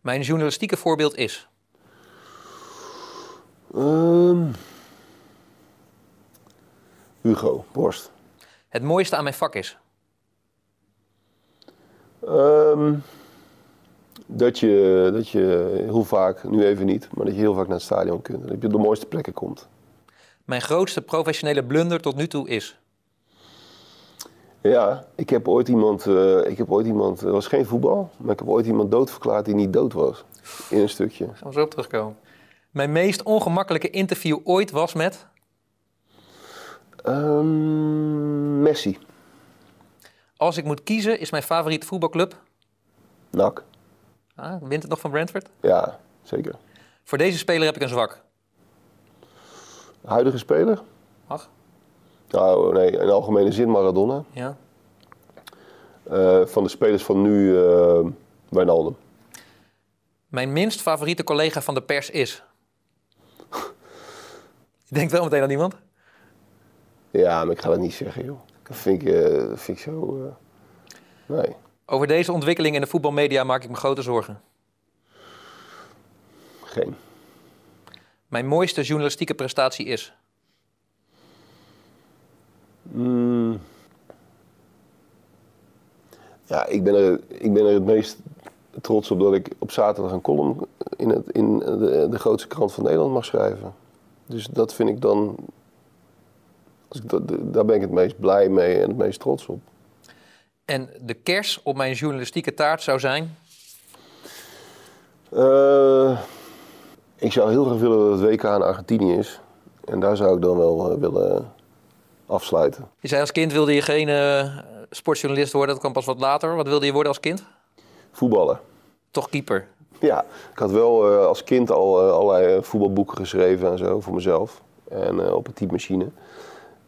Mijn journalistieke voorbeeld is. Ehm, Hugo Borst. Het mooiste aan mijn vak is. Ehm, dat, je, dat je heel vaak, nu even niet, maar dat je heel vaak naar het stadion kunt. Dat je op de mooiste plekken komt. Mijn grootste professionele blunder tot nu toe is. Ja, ik heb ooit iemand, eh, ik heb ooit iemand, het was geen voetbal, maar ik heb ooit iemand doodverklaard die niet dood was. In een stukje. Gaan we zo op terugkomen. Mijn meest ongemakkelijke interview ooit was met. Ehm, Messi. Als ik moet kiezen, is mijn favoriete voetbalclub. Nak. Ah, wint het nog van Brentford? Ja, zeker. Voor deze speler heb ik een zwak. Huidige speler? Mag? Nou, nee, in algemene zin Maradona. Ja. Eh, van de spelers van nu, eh Wijnaldum. Mijn minst favoriete collega van de pers is. <laughs> Je denkt wel meteen aan iemand? Ja, maar ik ga dat niet zeggen, joh. Dat vind ik, eh, vind ik zo... eh, nee. Over deze ontwikkeling in de voetbalmedia maak ik me grote zorgen. Geen. Mijn mooiste journalistieke prestatie is. Mm. Ja, ik ben, er, ik ben er het meest trots op dat ik op zaterdag een column in, het, in de, de grootste krant van Nederland mag schrijven. Dus dat vind ik dan... Dat, daar ben ik het meest blij mee en het meest trots op. En de kers op mijn journalistieke taart zou zijn. Eh, ik zou heel graag willen dat het WK in Argentinië is. En daar zou ik dan wel eh, willen, afsluiten. Je zei als kind wilde je geen eh, sportjournalist worden, dat kwam pas wat later. Wat wilde je worden als kind? Voetballen. Toch keeper. Ja, ik had wel als kind al allerlei voetbalboeken geschreven en zo voor mezelf. En op een typemachine.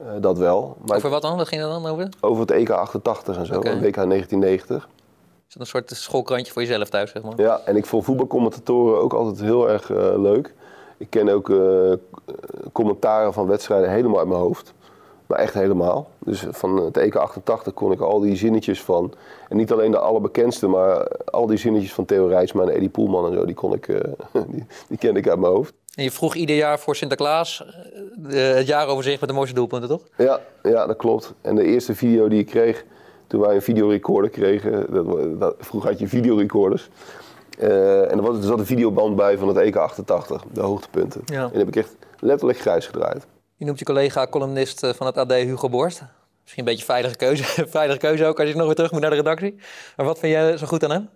Eh, dat wel. Maar Over wat dan? Wat ging er dan over? over het EK 88 en zo, het WK 1990. Is dat een soort schoolkrantje voor jezelf thuis, zeg maar? Ja, en ik vond voetbalcommentatoren ook altijd heel erg eh, leuk. Ik ken ook eh, commentaren van wedstrijden helemaal uit mijn hoofd. Maar echt helemaal. Dus van het EK 88 kon ik al die zinnetjes van... En niet alleen de allerbekendste, maar al die zinnetjes van Theo Rijsma en Eddie Poelman en zo... die, kon ik, <laughs> die, die kende ik uit mijn hoofd. En je vroeg ieder jaar voor Sinterklaas eh, het jaaroverzicht met de mooiste doelpunten, toch? Ja, ja, dat klopt. En de eerste video die ik kreeg, toen wij een videorecorder kregen, dat, dat, vroeger had je videorecorders. Eh, en er, was, er zat een videoband bij van het EK 88, de hoogtepunten. Ja. En die heb ik echt letterlijk grijs gedraaid. Je noemt je collega columnist eh, van het AD Hugo Borst. Misschien een beetje veilige keuze, <laughs> veilige keuze ook als je nog weer terug moet naar de redactie. Maar wat vind jij zo goed aan hem?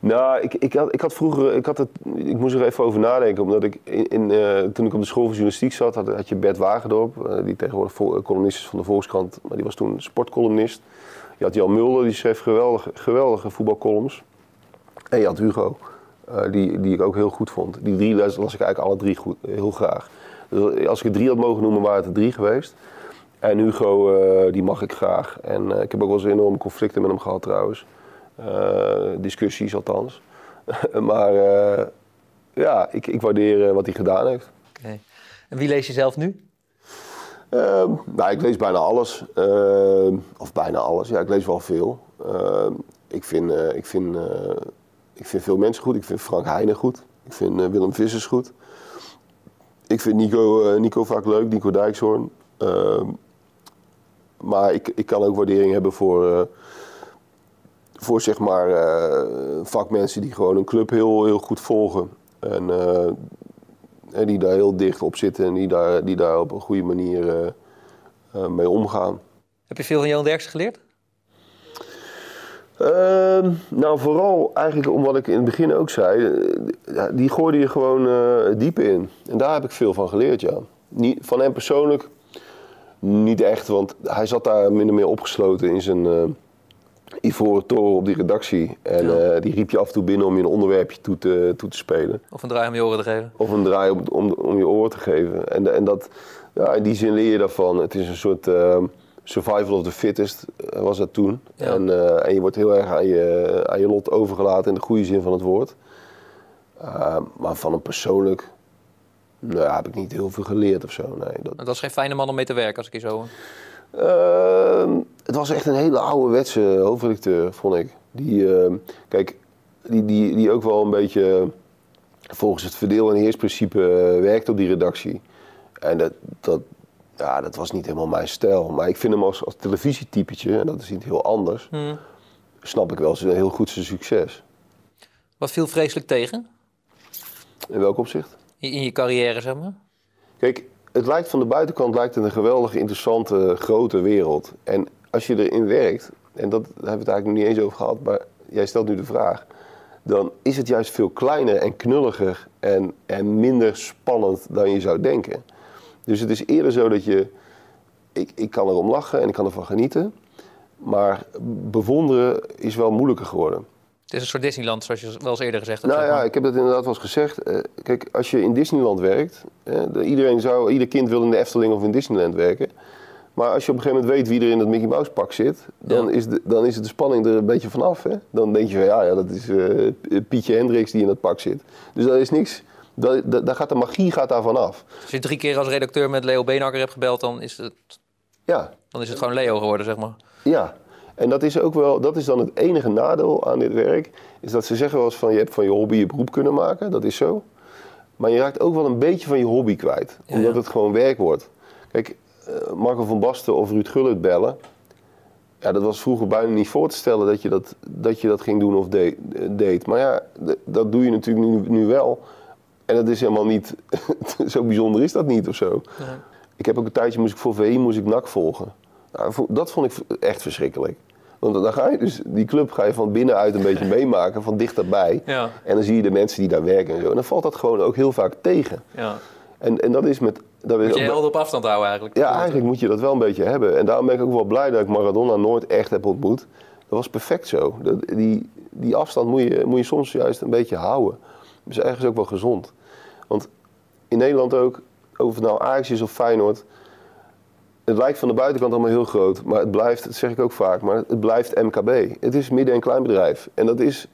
Nou, ik, ik, had, ik had vroeger, ik, had het, ik moest er even over nadenken, omdat ik in, eh, toen ik op de school van journalistiek zat, had, had je Bert Wagendorp, eh, die tegenwoordig vol- columnist is van de Volkskrant, maar die was toen sportcolumnist. Je had Jan Mulder, die schreef geweldige, geweldige voetbalcolumns. En je had Hugo, eh, die, die ik ook heel goed vond. Die drie las, las ik eigenlijk alle drie goed, heel graag. Dus als ik er drie had mogen noemen, waren het er drie geweest. En Hugo, eh, die mag ik graag. En eh, ik heb ook wel eens enorme conflicten met hem gehad trouwens. Eh, discussies althans. <laughs> maar eh, ja, ik, ik waardeer eh, wat hij gedaan heeft. En wie lees je zelf nu? Ehm, nou, ik lees bijna alles. Ehm, of bijna alles. Ja, ik lees wel veel. Ehm, ik, vind, ik, vind, ik vind veel mensen goed. Ik vind Frank Heijnen goed. Ik vind Willem Vissers goed. Ik vind Nico, Nico vaak leuk, Nico Dijkshoorn. Maar ik, ik kan ook waardering hebben voor, voor zeg maar, eh, vakmensen die gewoon een club heel, heel goed volgen. En eh, en die daar heel dicht op zitten en die daar, die daar op een goede manier eh, mee omgaan. Heb je veel van Johan Derksen geleerd? Ehm, nou, vooral eigenlijk om wat ik in het begin ook zei. die gooide je gewoon eh, diep in. En daar heb ik veel van geleerd, ja. Niet, van hem persoonlijk niet echt, want hij zat daar min of meer opgesloten in zijn ivoren toren op die redactie. En eh, die riep je af en toe binnen om je een onderwerpje toe te, toe te spelen. Of een draai om je oren te geven? Of een draai om, om, om je oor te geven. En, en dat, ja, in die zin leer je daarvan. Het is een soort ehm, survival of the fittest, eh, was dat toen. Ja. En, eh, en je wordt heel erg aan je, aan je lot overgelaten in de goede zin van het woord. Uh, maar van hem persoonlijk nou, ja, heb ik niet heel veel geleerd of zo. Nee, dat, Het was geen fijne man om mee te werken, als ik je zo Ehm, het was echt een hele ouderwetse hoofdredacteur, vond ik. Die, ehm, kijk, die, die, die ook wel een beetje volgens het verdeel- en heersprincipe eh, werkte op die redactie. En dat, dat, ja, dat was niet helemaal mijn stijl. Maar ik vind hem als, als televisietypetje, en dat is niet heel anders, Hmm. snap ik wel zijn heel goed zijn succes. Wat viel vreselijk tegen In welk opzicht? in in je carrière, zeg maar? Kijk, het lijkt van de buitenkant lijkt het een geweldige, interessante, grote wereld. En als je erin werkt, en dat hebben we het eigenlijk nog niet eens over gehad, maar jij stelt nu de vraag. Dan is het juist veel kleiner en knulliger en, en minder spannend dan je zou denken. Dus het is eerder zo dat je. Ik, ik kan erom lachen en ik kan ervan genieten. Maar bewonderen is wel moeilijker geworden. Het is een soort Disneyland, zoals je wel eens eerder gezegd hebt. Nou ja, ik heb dat inderdaad wel eens gezegd. Eh, kijk, als je in Disneyland werkt, hè, de- iedereen zou, ieder kind wil in de Efteling of in Disneyland werken. Maar als je op een gegeven moment weet wie er in dat Mickey Mouse pak zit, dan, Ja. is, de, dan is het de spanning er een beetje vanaf. Hè? Dan denk je van ja, ja dat is eh, Pietje Hendricks die in dat pak zit. Dus dat is niks. Dat, gaat de magie gaat daar vanaf. Als je drie keer als redacteur met Leo Beenhakker hebt gebeld, dan is het, Ja, dan is het gewoon Leo geworden, zeg maar. Ja, en dat is ook wel, dat is dan het enige nadeel aan dit werk. Is dat ze zeggen wel eens van je hebt van je hobby je beroep kunnen maken, dat is zo. Maar je raakt ook wel een beetje van je hobby kwijt, Ja, omdat ja. het gewoon werk wordt. Kijk, eh, Marco van Basten of Ruud Gullit bellen. Ja, dat was vroeger bijna niet voor te stellen dat je dat, dat, je dat ging doen of de- deed. Maar ja, dat doe je natuurlijk nu, nu wel. En dat is helemaal niet, <laughs> zo bijzonder is dat niet of zo. Ik heb ook een tijdje, moest ik voor VI moest ik NAC volgen. Nou, dat vond ik echt verschrikkelijk. Want dan ga je dus, die club ga je van binnenuit een beetje <laughs> meemaken, van dichterbij. Ja, En dan zie je de mensen die daar werken en zo. En dan valt dat gewoon ook heel vaak tegen. ja. En, en dat is met... Dat Moet je helder op afstand houden eigenlijk. ja, eigenlijk moet je dat wel een beetje hebben. En daarom ben ik ook wel blij dat ik Maradona nooit echt heb ontmoet. Dat was perfect zo. Dat, die, die afstand moet je, moet je soms juist een beetje houden. Dat is ergens ook wel gezond. Want in Nederland ook, of het nou Ajax is of Feyenoord... Het lijkt van de buitenkant allemaal heel groot, maar het blijft, dat zeg ik ook vaak, maar het blijft MKB. Het is midden- en kleinbedrijf. En dat, is,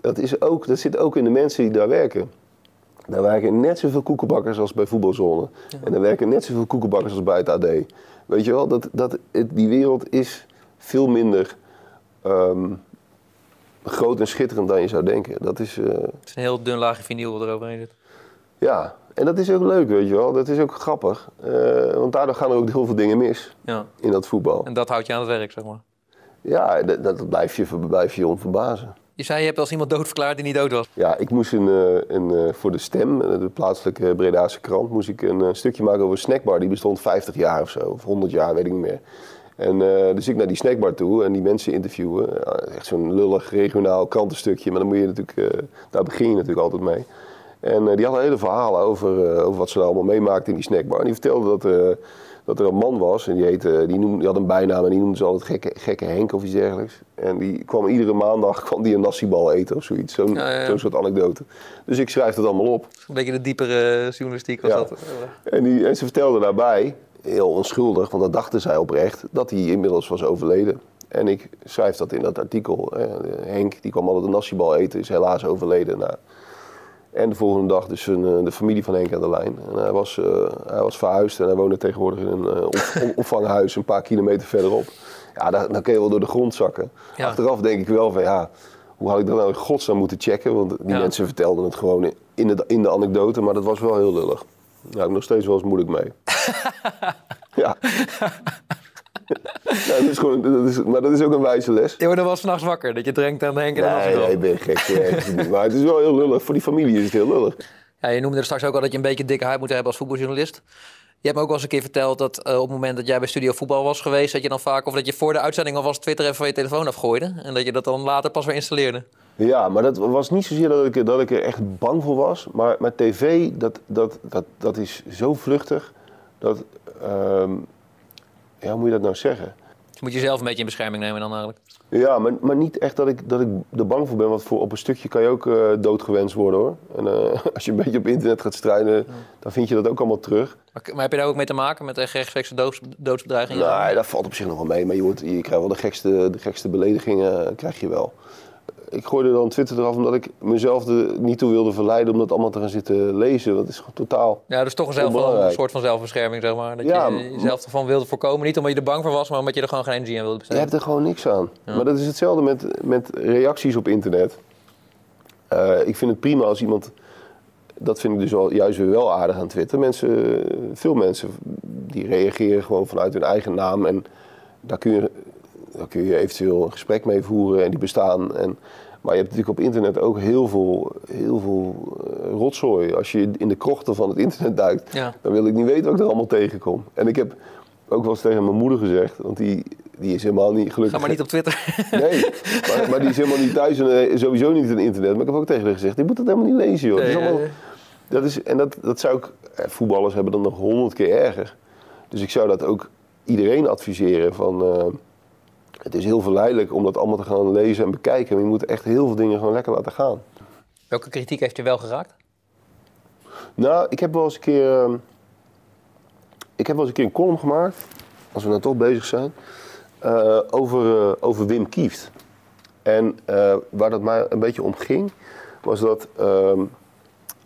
dat, is ook, dat zit ook in de mensen die daar werken. Daar werken net zoveel koekenbakkers als bij voetbalzone. En daar werken net zoveel koekenbakkers als bij het AD. Weet je wel, dat, dat, het, die wereld is veel minder ehm, groot en schitterend dan je zou denken. Dat is, eh, Het is een heel dun laagje vinyl wat er overheen zit. ja, en dat is ook leuk, weet je wel. Dat is ook grappig. Eh, want daardoor gaan er ook heel veel dingen mis Ja. in dat voetbal. En dat houdt je aan het werk, zeg maar. Ja, dat, dat blijf, je, blijf je om verbazen. Je zei, je hebt als iemand doodverklaard die niet dood was. Ja, ik moest een, eh, een, eh, voor de Stem, de plaatselijke Bredaanse krant, moest ik een stukje maken over een snackbar. Die bestond 50 jaar of zo, of 100 jaar, weet ik niet meer. En dus ik naar die snackbar toe en die mensen interviewen. Echt zo'n lullig regionaal krantenstukje, maar dan moet je natuurlijk, daar begin je natuurlijk altijd mee. En eh, die hadden hele verhalen over, eh, over wat ze nou allemaal meemaakten in die snackbar. En die vertelde dat, eh, dat er een man was en die, heette, die, noemde, die had een bijnaam en die noemde ze altijd gekke, gekke Henk of iets dergelijks. En die kwam iedere maandag kwam die een nassibal eten of zoiets. Zo'n Ja, ja, soort anekdote. Dus ik schrijf dat allemaal op. Een beetje de diepere journalistiek was Ja. dat. En, die, en ze vertelde daarbij, heel onschuldig, want dat dachten zij oprecht, dat hij inmiddels was overleden. En ik schrijf dat in dat artikel. Henk, die kwam altijd een nassibal eten, is helaas overleden. Nou, en de volgende dag dus een, eh, de familie van Henk aan de lijn. En hij was, eh, hij was verhuisd en hij woonde tegenwoordig in een eh, op- <laughs> op- opvanghuis een paar kilometer verderop. Ja, daar, dan kun je wel door de grond zakken. Ja. Achteraf denk ik wel van ja, hoe had ik dat nou in godsnaam moeten checken? Want die Ja. mensen vertelden het gewoon in- in de, in de anekdote, maar dat was wel heel lullig. Daar heb ik nog steeds wel eens moeilijk mee. <laughs> ja. <laughs> Ja, dat is gewoon, dat is, maar dat is ook een wijze les. Je wordt er wel s'nachts wakker, dat je drinkt aan Henk en een Nee, afstand. nee, ik ben gek. Maar het is wel heel lullig. Voor die familie is het heel lullig. Ja, je noemde er straks ook al dat je een beetje dikke huid moet hebben als voetbaljournalist. Je hebt me ook wel eens een keer verteld dat eh, op het moment dat jij bij Studio Voetbal was geweest, dat je dan vaak, of dat je voor de uitzending alvast Twitter even van je telefoon afgooide. En dat je dat dan later pas weer installeerde. Ja, maar dat was niet zozeer dat ik, er- dat ik er echt bang voor was. Maar met tv, dat, dat, dat, dat is zo vluchtig. Dat, ehm, ja, hoe moet je dat nou zeggen? Moet je zelf een beetje in bescherming nemen dan eigenlijk. Ja, maar, maar niet echt dat ik, dat ik er bang voor ben. Want voor, op een stukje kan je ook eh, doodgewenst worden hoor. En eh, <laughs> als je een beetje op internet gaat strijden, dan vind je dat ook allemaal terug. Maar, maar heb je daar ook mee te maken met de rechtstreekse doods, doodsbedreigingen? Nee, dat valt op zich nog wel mee. Maar je, wordt, je krijgt wel de gekste, de gekste beledigingen, eh, krijg je wel. Ik gooide dan Twitter eraf omdat ik mezelf er niet toe wilde verleiden om dat allemaal te gaan zitten lezen. Want het is gewoon totaal Ja, dus toch een, soort van zelfbescherming, zeg maar. Dat Ja, je jezelf ervan wilde voorkomen. Niet omdat je er bang voor was, maar omdat je er gewoon geen energie aan wilde Je besteden. hebt er gewoon niks aan. Maar dat is hetzelfde met, met reacties op internet. Eh, ik vind het prima als iemand. Dat vind ik dus wel, juist weer wel aardig aan Twitter. Mensen, veel mensen die reageren gewoon vanuit hun eigen naam. En daar kun je, daar kun je eventueel een gesprek mee voeren en die bestaan. En, maar je hebt natuurlijk op internet ook heel veel, heel veel eh, rotzooi. Als je in de krochten van het internet duikt, Ja. dan wil ik niet weten wat ik er allemaal tegenkom. En ik heb ook wel eens tegen mijn moeder gezegd, want die, die is helemaal niet gelukkig. Ga maar niet op Twitter. Nee, maar, maar die is helemaal niet thuis en eh, sowieso niet in internet. Maar ik heb ook tegen haar gezegd, je moet dat helemaal niet lezen joh. Dat is Nee, allemaal, nee. dat is, en dat, dat zou ik, eh, voetballers hebben dan nog honderd keer erger. Dus ik zou dat ook iedereen adviseren van, het is heel verleidelijk om dat allemaal te gaan lezen en bekijken. Maar je moet echt heel veel dingen gewoon lekker laten gaan. Welke kritiek heeft je wel geraakt? Nou, ik heb wel eens een keer. ehm, ik heb wel eens een keer een column gemaakt, als we nou toch bezig zijn, eh, over, eh, over Wim Kieft. En eh, waar dat mij een beetje om ging, was dat ehm,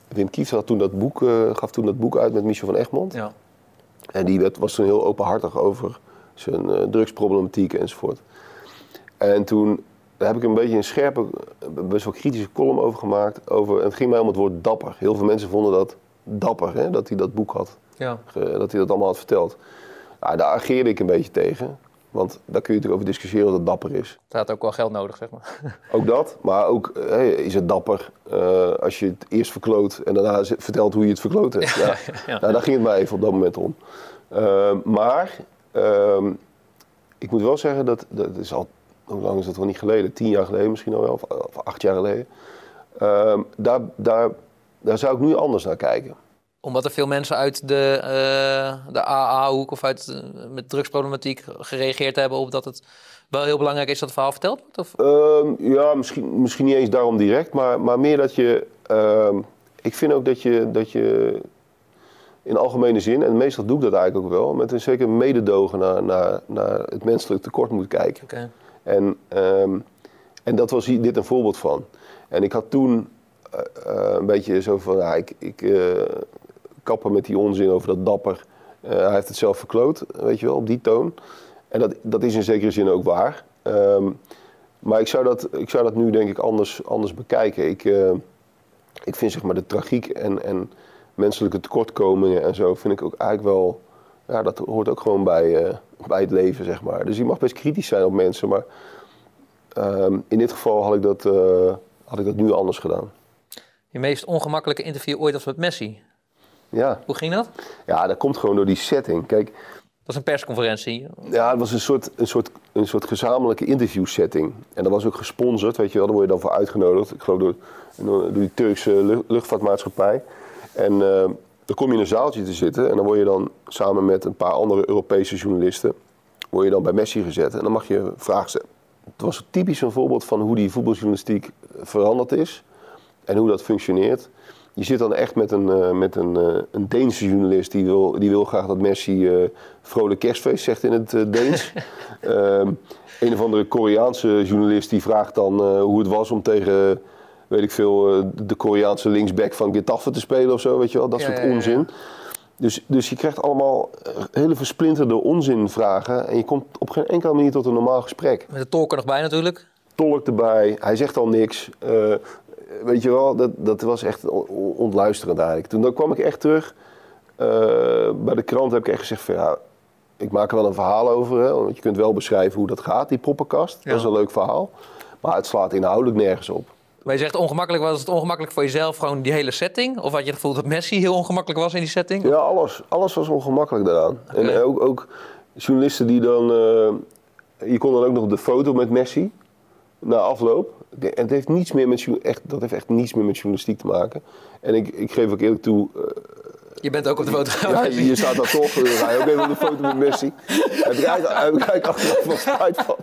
Wim Kieft had toen dat boek, gaf toen dat boek uit met Michel van Egmond. Ja. En die werd, was toen heel openhartig over zijn drugsproblematiek enzovoort. En toen daar heb ik een beetje een scherpe, best wel kritische column over gemaakt. Over, en het ging mij om het woord dapper. Heel veel mensen vonden dat dapper, hè, dat hij dat boek had. Ja. dat hij dat allemaal had verteld. Nou, daar ageerde ik een beetje tegen. Want daar kun je natuurlijk over discussiëren of dat dapper is. Het had ook wel geld nodig, zeg maar. <laughs> Ook dat, maar ook is het dapper eh, als je het eerst verkloot en daarna vertelt hoe je het verkloot hebt. <laughs> Ja, ja. Nou, daar ging het mij even op dat moment om. Eh, maar ehm, ik moet wel zeggen dat, dat is al, hoe lang is dat wel niet geleden? Tien jaar geleden misschien al wel, of, of acht jaar geleden. Ehm, daar, daar, daar zou ik nu anders naar kijken. Omdat er veel mensen uit de, eh, de AA-hoek of uit, eh, met drugsproblematiek gereageerd hebben op dat het wel heel belangrijk is dat het verhaal verteld wordt? Of? Ehm, ja, misschien, misschien niet eens daarom direct, maar, maar meer dat je. ehm, ik vind ook dat je, dat je in algemene zin, en meestal doe ik dat eigenlijk ook wel, met een zeker mededogen naar, naar, naar het menselijk tekort moet kijken. En, ehm, en dat was dit een voorbeeld van. En ik had toen eh, eh, een beetje zo van, ja, ik, ik eh, kappen met die onzin over dat dapper. Hij heeft het zelf verkloot, weet je wel, op die toon. En dat, dat is in zekere zin ook waar. Ehm, maar ik zou, dat, ik zou dat nu denk ik anders, anders bekijken. Ik, ik vind zeg maar de tragiek en, en menselijke tekortkomingen en zo, vind ik ook eigenlijk wel... Ja, dat hoort ook gewoon bij, bij het leven, zeg maar. Dus je mag best kritisch zijn op mensen, maar ehm, in dit geval had ik, dat, eh, had ik dat nu anders gedaan. Je meest ongemakkelijke interview ooit was met Messi. Ja. Hoe ging dat? Ja, dat komt gewoon door die setting. Kijk, Dat was een persconferentie. ja, het was een soort, een soort, een soort gezamenlijke interviewsetting. En dat was ook gesponsord, weet je wel. Daar word je dan voor uitgenodigd. Ik geloof door, door die Turkse lu- luchtvaartmaatschappij. En eh, dan kom je in een zaaltje te zitten. En dan word je dan samen met een paar andere Europese journalisten... word je dan bij Messi gezet. En dan mag je vragen stellen. Het was typisch een voorbeeld van hoe die voetbaljournalistiek veranderd is. En hoe dat functioneert. Je zit dan echt met een, eh, met een, eh, een Deense journalist die wil, die wil graag dat Messi eh vrolijk kerstfeest zegt in het eh, Deens. <laughs> Ehm, een of andere Koreaanse journalist die vraagt dan hoe het was om tegen, weet ik veel, eh, de Koreaanse linksback van Getafe te spelen of zo, weet je wel. Dat Ja, soort onzin. Dus, dus je krijgt allemaal eh, hele versplinterde onzinvragen en je komt op geen enkele manier tot een normaal gesprek Met de tolk er nog bij natuurlijk. tolk erbij. Hij zegt al niks. Eh, weet je wel, dat, dat was echt on- on- ontluisterend eigenlijk. Toen dan kwam ik echt terug. bij de krant heb ik echt gezegd van ja, ik maak er wel een verhaal over. Hè, want je kunt wel beschrijven hoe dat gaat, die poppenkast. Ja. Dat is een leuk verhaal. Maar het slaat inhoudelijk nergens op. Maar je zegt ongemakkelijk, was het ongemakkelijk voor jezelf, gewoon die hele setting? Of had je het gevoel dat Messi heel ongemakkelijk was in die setting? Ja, alles, alles was ongemakkelijk daaraan. En ook, ook journalisten die dan... eh, je kon dan ook nog de foto met Messi na afloop. En het heeft niets meer met, echt, dat heeft echt niets meer met journalistiek te maken. En ik, ik geef ook eerlijk toe... eh, Je bent ook op de foto. ja, je, je staat daar toch, je ook even op de foto met Messi. Daar heb ik eigenlijk, achteraf wel spijt van.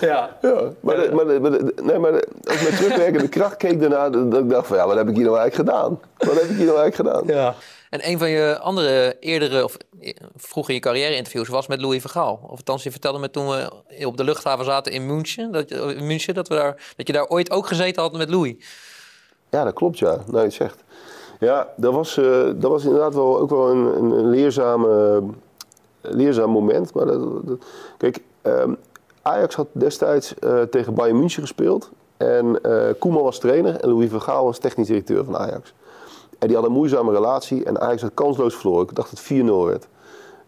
Ja. Ja, maar, de, maar, de, maar de- nee, maar als ik met terugwerkende kracht keek daarna, dat dat ik dacht van ja, wat heb ik hier nou eigenlijk gedaan? Wat heb ik hier nou eigenlijk gedaan? Ja. En een van je andere eerdere, of eh, vroeg in je carrière interviews was met Louis Vergaal. Of althans, je vertelde me toen we op de luchthaven zaten in München, dat, je- in München, dat, we daar, dat je daar ooit ook gezeten had met Louis. Ja, dat klopt, ja. Nou, je zegt. Ja, dat was, eh, dat was inderdaad wel, ook wel een, een, leerzame, leerzaam moment. Maar dat, kijk, ehm, Ajax had destijds eh, tegen Bayern München gespeeld. En eh Koeman was trainer en Louis van Gaal was technisch directeur van Ajax. En die hadden een moeizame relatie en Ajax had kansloos verloren. Ik dacht dat het 4-0 werd.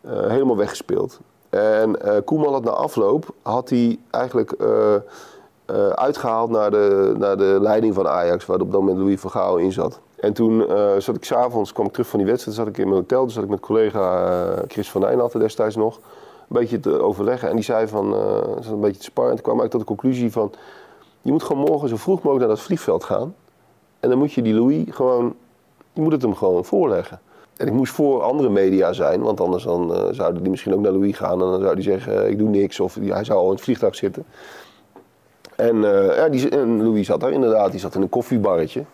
Eh, helemaal weggespeeld. En eh, Koeman had na afloop, had hij eigenlijk eh, eh, uitgehaald naar de, naar de leiding van Ajax, waar op dat moment Louis van Gaal in zat. En toen eh, zat ik s'avonds, kwam ik terug van die wedstrijd, zat ik in mijn hotel. Toen zat ik met collega eh, Chris van Nijnatten destijds nog, een beetje te overleggen. En die zei van, eh zat een beetje te sparren. En toen kwam ik tot de conclusie van, je moet gewoon morgen zo vroeg mogelijk naar dat vliegveld gaan. En dan moet je die Louis gewoon, je moet het hem gewoon voorleggen. En ik moest voor andere media zijn, want anders dan, zouden die misschien ook naar Louis gaan. En dan zou die zeggen, ik doe niks. Of hij zou al in het vliegtuig zitten. En, ja, die, en Louis zat daar inderdaad, die zat in een koffiebarretje.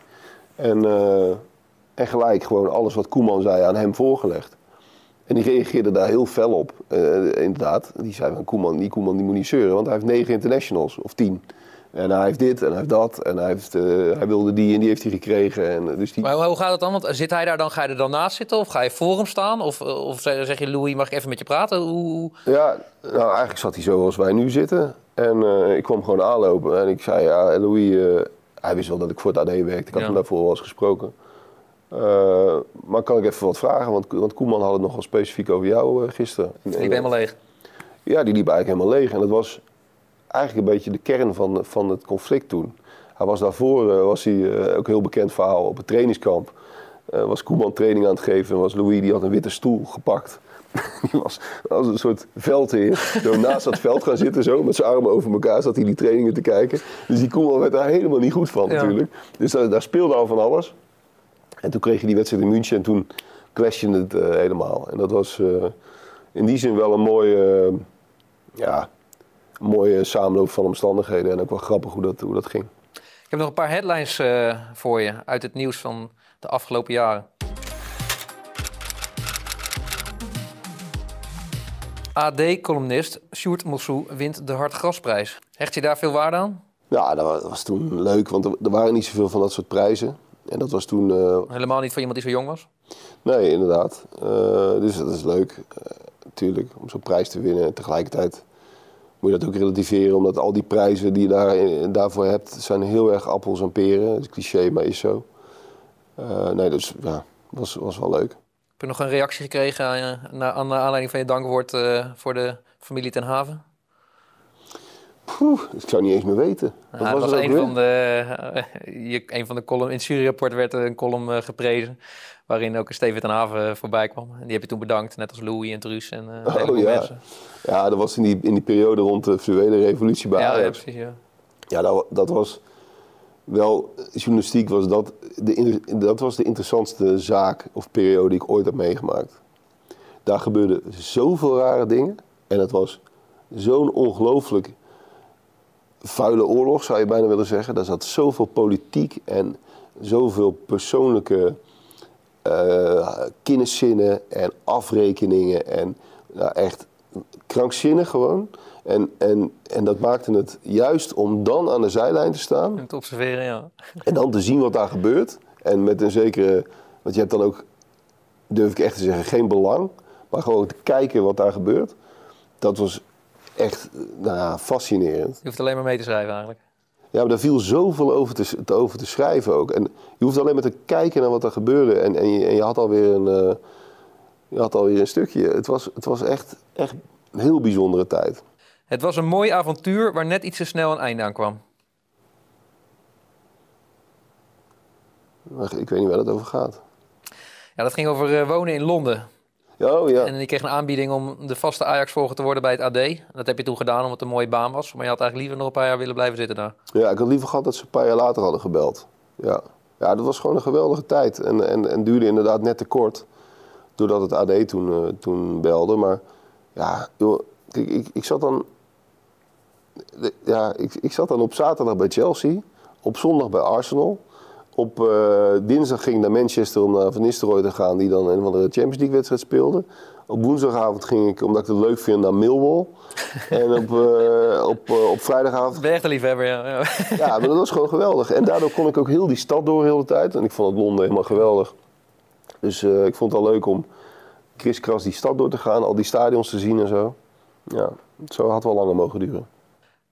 En, eh, en gelijk gewoon alles wat Koeman zei aan hem voorgelegd. En die reageerde daar heel fel op, eh, inderdaad. Die zei van Koeman, die Koeman die moet niet zeuren, want hij heeft negen internationals, of tien. En hij heeft dit en hij heeft dat. En hij, heeft, eh, hij wilde die en die heeft hij gekregen. En, dus die... Maar hoe- gaat het dan? Want zit hij daar dan, ga je er dan naast zitten? Of ga je voor hem staan? Of, of zeg je, Louis, mag ik even met je praten? Hoe... Ja, nou eigenlijk zat hij zo als wij nu zitten. En ik kwam gewoon aanlopen en ik zei, ja, Louis, hij wist wel dat ik voor het AD werkte. Ik had hem daarvoor wel eens gesproken. Eh, maar kan ik even wat vragen? Want, want Koeman had het nogal specifiek over jou eh, gisteren. En- Die ben helemaal leeg. Ja, die liep eigenlijk helemaal leeg. En dat was eigenlijk een beetje de kern van, van het conflict toen. Hij was daarvoor, eh, was hij ook een heel bekend verhaal op het trainingskamp. Was Koeman training aan het geven en was Louis, die had een witte stoel gepakt. <laughs> die was als een soort veldheer. Zo naast dat veld gaan zitten, zo met zijn armen over elkaar, zat hij die trainingen te kijken. Dus die Koeman werd daar helemaal niet goed van Ja. natuurlijk. Dus daar, daar speelde al van alles. En toen kreeg je die wedstrijd in München en toen questioned het eh, helemaal. En dat was eh, in die zin wel een mooie, eh, ja, een mooie samenloop van omstandigheden. En ook wel grappig hoe dat, hoe dat ging. Ik heb nog een paar headlines voor je uit het nieuws van de afgelopen jaren. AD-columnist Sjoerd Mossou wint de Hartgrasprijs. Hecht je daar veel waarde aan? Ja, dat wa- dat was toen leuk, want er, waren niet zoveel van dat soort prijzen. En dat was toen eh, Helemaal niet voor iemand die zo jong was? Nee, inderdaad. Eh, dus dat is leuk, natuurlijk, om zo'n prijs te winnen. En tegelijkertijd moet je dat ook relativeren, omdat al die prijzen die je daar, daarvoor hebt, zijn heel erg appels en peren. Dat is cliché, maar is zo. Eh, nee, dus ja, was, was wel leuk. Heb je nog een reactie gekregen aan, na, aan naar aanleiding van je dankwoord eh, voor de familie ten Haven? Poeh, ik zou niet eens meer weten. Dat was een weer? van de, eh, <laughs> je- een van de column, in het juryrapport werd een column eh, geprezen, waarin ook Steven ten Haven voorbij kwam. En die heb je toen bedankt, net als Louis en Truus en heleboel Oh ja. mensen. Ja, dat was in die, in die periode rond de fluwele revolutie bij Ja, ja, precies, ja. Ja, dat, dat was wel, journalistiek was dat, de, dat was de interessantste zaak of periode die ik ooit heb meegemaakt. Daar gebeurden zoveel rare dingen en het was zo'n ongelooflijk vuile oorlog, zou je bijna willen zeggen. Daar zat zoveel politiek en zoveel persoonlijke kenniszinnen en afrekeningen en nou, echt krankzinnig gewoon. En, en, en dat maakte het juist om dan aan de zijlijn te staan Om te observeren, ja. en dan te zien wat daar gebeurt. En met een zekere, want je hebt dan ook, durf ik echt te zeggen, geen belang. Maar gewoon te kijken wat daar gebeurt. Dat was echt nou fascinerend. Je hoeft alleen maar mee te schrijven eigenlijk. Ja, maar daar viel zoveel over te, te- over te schrijven ook. En je hoeft alleen maar te kijken naar wat er gebeurde. En, en, je, en je had alweer een, eh, je had alweer een stukje. Het was, het was echt, echt een heel bijzondere tijd. Het was een mooi avontuur waar net iets te snel een einde aan kwam. Ik weet niet waar het over gaat. Ja, dat ging over eh, wonen in Londen. Oh ja. En je kreeg een aanbieding om de vaste Ajax-volger te worden bij het AD. Dat heb je toen gedaan omdat het een mooie baan was. Maar je had eigenlijk liever nog een paar jaar willen blijven zitten daar. Ja, ik had liever gehad dat ze een paar jaar later hadden gebeld. Ja, ja dat was gewoon een geweldige tijd. En, en, en duurde inderdaad net te kort. Doordat het AD toen, eh, toen belde. Maar ja, joh, kijk, ik, ik zat dan... Ja, ik, ik zat dan op zaterdag bij Chelsea. Op zondag bij Arsenal. Op eh, dinsdag ging ik naar Manchester om naar Van Nistelrooy te gaan. Die dan een van de Champions League wedstrijd speelde. Op woensdagavond ging ik, omdat ik het leuk vind, naar Millwall. <laughs> en op, eh, op, eh, op vrijdagavond Ben je echt een liefhebber, ja. ja. maar dat was gewoon geweldig. En daardoor kon ik ook heel die stad door heel de tijd. En ik vond het Londen helemaal geweldig. Dus ik vond het al leuk om kriskras die stad door te gaan. Al die stadions te zien en zo. Ja, zo had wel langer mogen duren.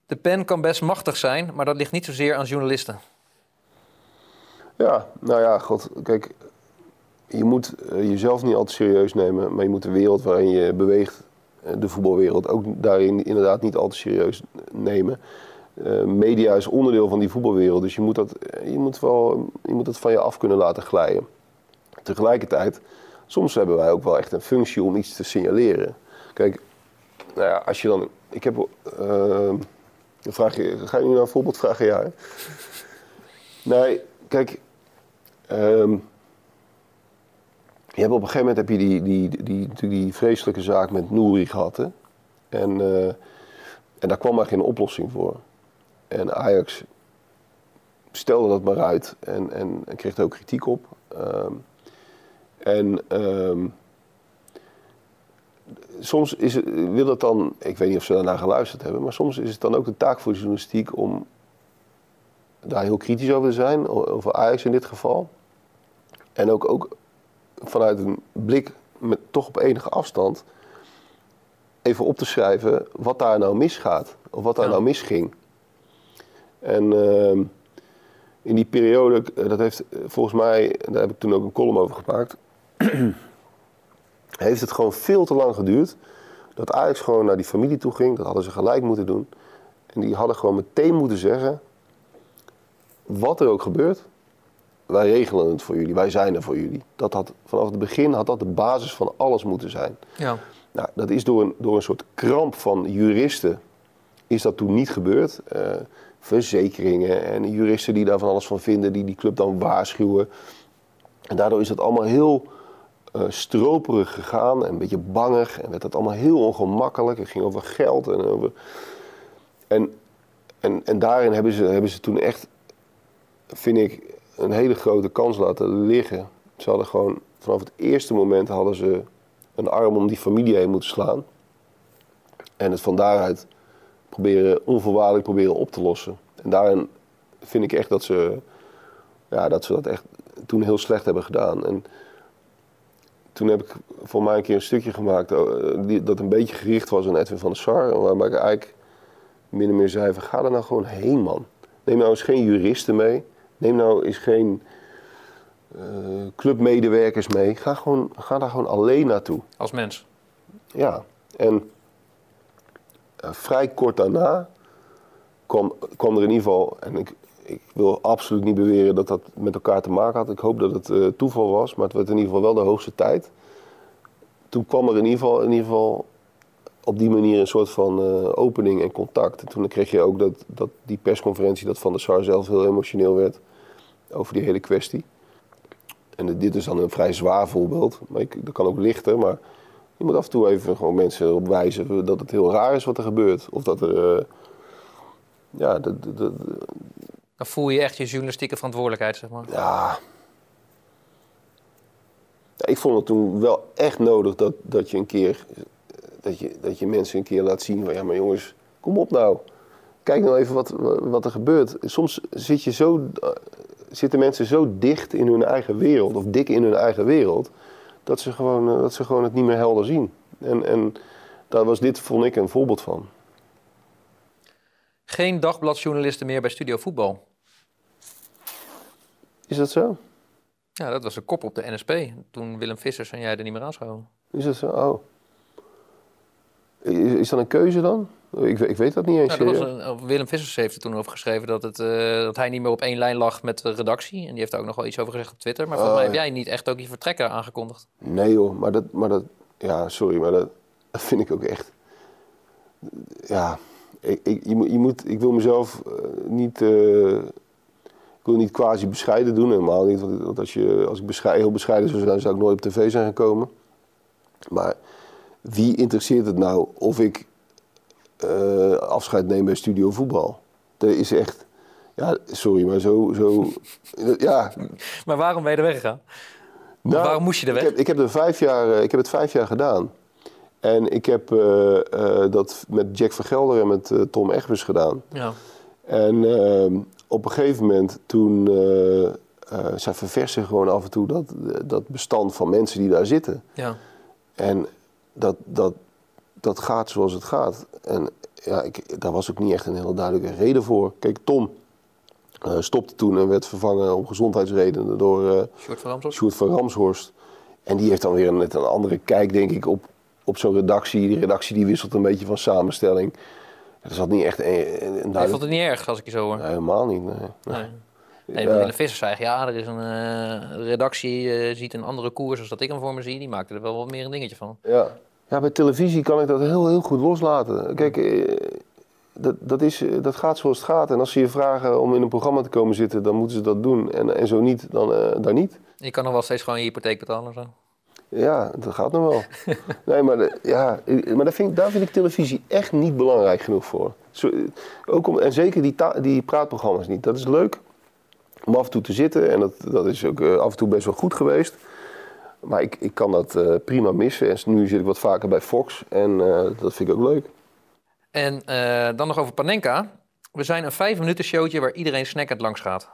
De pen kan best machtig zijn, maar dat ligt niet zozeer aan journalisten. Ja, nou ja, god, kijk. Je moet eh, jezelf niet altijd serieus nemen. Maar je moet de wereld waarin je beweegt, eh, de voetbalwereld, ook daarin inderdaad niet altijd serieus nemen. Eh, media is onderdeel van die voetbalwereld. Dus je moet, dat, je, moet wel, je moet het van je af kunnen laten glijden. Tegelijkertijd, soms hebben wij ook wel echt een functie om iets te signaleren. Kijk, nou ja, als je dan. Ik heb. Dan vraag je, ga je nu naar een voorbeeld vragen? Ja. Nee, kijk. ehm, je hebt op een gegeven moment heb je die, die, die, die, vreselijke zaak met Nouri gehad. Hè? En, eh, en daar kwam maar geen oplossing voor. En Ajax stelde dat maar uit en, en, en kreeg er ook kritiek op. Ehm, en ehm, soms is het, wil het dan, ik weet niet of ze daarnaar geluisterd hebben, maar soms is het dan ook de taak voor de journalistiek om daar heel kritisch over te zijn, over Ajax in dit geval. En ook, ook vanuit een blik met toch op enige afstand even op te schrijven wat daar nou misgaat. Of wat daar Ja. nou misging. En ehm, in die periode, eh, dat heeft eh, volgens mij, daar heb ik toen ook een column over gemaakt, <clears throat> heeft het gewoon veel te lang geduurd. Dat Ajax gewoon naar die familie toe ging. Dat hadden ze gelijk moeten doen. En die hadden gewoon meteen moeten zeggen, wat er ook gebeurt, wij regelen het voor jullie, wij zijn er voor jullie. Dat had, vanaf het begin had dat de basis van alles moeten zijn. Ja. Nou, dat is door een, door een soort kramp van juristen is dat toen niet gebeurd. Eh, verzekeringen en juristen die daar van alles van vinden, die die club dan waarschuwen. En daardoor is dat allemaal heel eh, stroperig gegaan en een beetje bangig. En werd dat allemaal heel ongemakkelijk. Het ging over geld en over... En, en, en daarin hebben ze, hebben ze toen echt, vind ik, een hele grote kans laten liggen. Ze hadden gewoon, vanaf het eerste moment hadden ze een arm om die familie heen moeten slaan. En het van daaruit proberen, onvoorwaardelijk proberen op te lossen. En daarin vind ik echt dat ze, ja, dat ze dat echt toen heel slecht hebben gedaan. En toen heb ik voor mij een keer een stukje gemaakt eh, dat een beetje gericht was aan Edwin van der Sar. Waarbij ik eigenlijk min of meer zei van ga er nou gewoon heen man. Neem nou eens geen juristen mee. Neem nou eens geen eh, clubmedewerkers mee. Ga, gewoon, ga daar gewoon alleen naartoe. Als mens. Ja, en eh, vrij kort daarna kwam, kwam er in ieder geval, en ik, ik wil absoluut niet beweren dat dat met elkaar te maken had. Ik hoop dat het eh, toeval was, maar het werd in ieder geval wel de hoogste tijd. Toen kwam er in ieder geval, in ieder geval op die manier een soort van eh, opening en contact. En toen kreeg je ook dat, dat die persconferentie, dat Van der Sar zelf heel emotioneel werd over die hele kwestie. En dit is dan een vrij zwaar voorbeeld, maar ik, dat kan ook lichter. Maar je moet af en toe even gewoon mensen erop wijzen dat het heel raar is wat er gebeurt. Of dat er, uh, ja, dat, dat, Dan voel je echt je journalistieke verantwoordelijkheid, zeg maar. ja. Ja, Ik vond het toen wel echt nodig dat, dat je een keer, dat je, dat je mensen een keer laat zien van ja, maar jongens, kom op nou. Kijk nou even wat, wat er gebeurt. Soms zit je zo, zitten mensen zo dicht in hun eigen wereld, of dik in hun eigen wereld, dat ze gewoon, eh, dat ze gewoon het niet meer helder zien. En, en daar was dit, vond ik, een voorbeeld van. Geen dagbladjournalisten meer bij Studio Voetbal. Is dat zo? Ja, dat was de kop op de NSP. Toen Willem Vissers en jij er niet meer aanschoven. Is dat zo? Oh. Is, is dat een keuze dan? Ik, ik weet dat niet eens. Nou, dat een- Willem Vissers heeft er toen over geschreven dat, het, eh, dat hij niet meer op één lijn lag met de redactie. En die heeft daar ook nog wel iets over gezegd op Twitter. Maar volgens Oh, mij heb ja. jij niet echt ook je vertrekken aangekondigd. Nee joh, maar dat, maar dat, ja, sorry, maar dat, dat vind ik ook echt. Ja, ik, ik, je, moet- je moet, ik wil mezelf eh, niet, eh, wil niet quasi bescheiden doen, helemaal niet. Want, als, je, als ik bescheiden, heel bescheiden zou zijn, zou ik nooit op tv zijn gekomen. Maar wie interesseert het nou of ik eh, afscheid neem bij Studio Voetbal? Dat is echt, ja, sorry, maar zo, zo <laughs> ja, Maar waarom ben je er weggegaan? nou, waarom moest je er weg? Ik heb, ik heb, er vijf jaar, eh, ik heb het vijf jaar gedaan. En ik heb eh, dat met Jack Vergelder en met Tom Egbers gedaan. Ja. En ehm, op een gegeven moment toen... eh eh, zij verversen gewoon af en toe dat, dat bestand van mensen die daar zitten. Ja. En dat, dat, dat gaat zoals het gaat. En ja, ik, daar was ook niet echt een hele duidelijke reden voor. Kijk, Tom eh, stopte toen en werd vervangen om gezondheidsredenen door eh Sjoerd van Ramshorst? Sjoerd van Ramshorst. En die heeft dan weer een, net een andere kijk, denk ik, op, op zo'n redactie. Die redactie die wisselt een beetje van samenstelling. Er zat niet echt een, een Ik vond het niet erg als ik je zo hoor. Nee, helemaal niet, nee. Nee. Nee, Ja. Willem Vissers zei, ja, er is een eh, redactie, eh, ziet een andere koers als dat ik hem voor me zie. Die maakte er wel wat meer een dingetje van. Ja. ja, bij televisie kan ik dat heel, heel goed loslaten. Kijk, eh, dat, dat, is, dat gaat zoals het gaat. En als ze je vragen om in een programma te komen zitten, dan moeten ze dat doen. En, en zo niet, dan, dan niet. Je kan nog wel steeds gewoon je hypotheek betalen of zo. Ja, dat gaat nog wel. <laughs> nee, maar, de- ja, maar daar, vind ik, daar vind ik televisie echt niet belangrijk genoeg voor. Zo, ook om, en zeker die, ta- die praatprogramma's niet. Dat is leuk om af en toe te zitten. En dat, dat is ook eh, af en toe best wel goed geweest. Maar ik, ik kan dat eh, prima missen. En nu zit ik wat vaker bij Fox. En eh, dat vind ik ook leuk. En dan nog over Panenka. We zijn een vijf minuten showtje waar iedereen snackend langs gaat.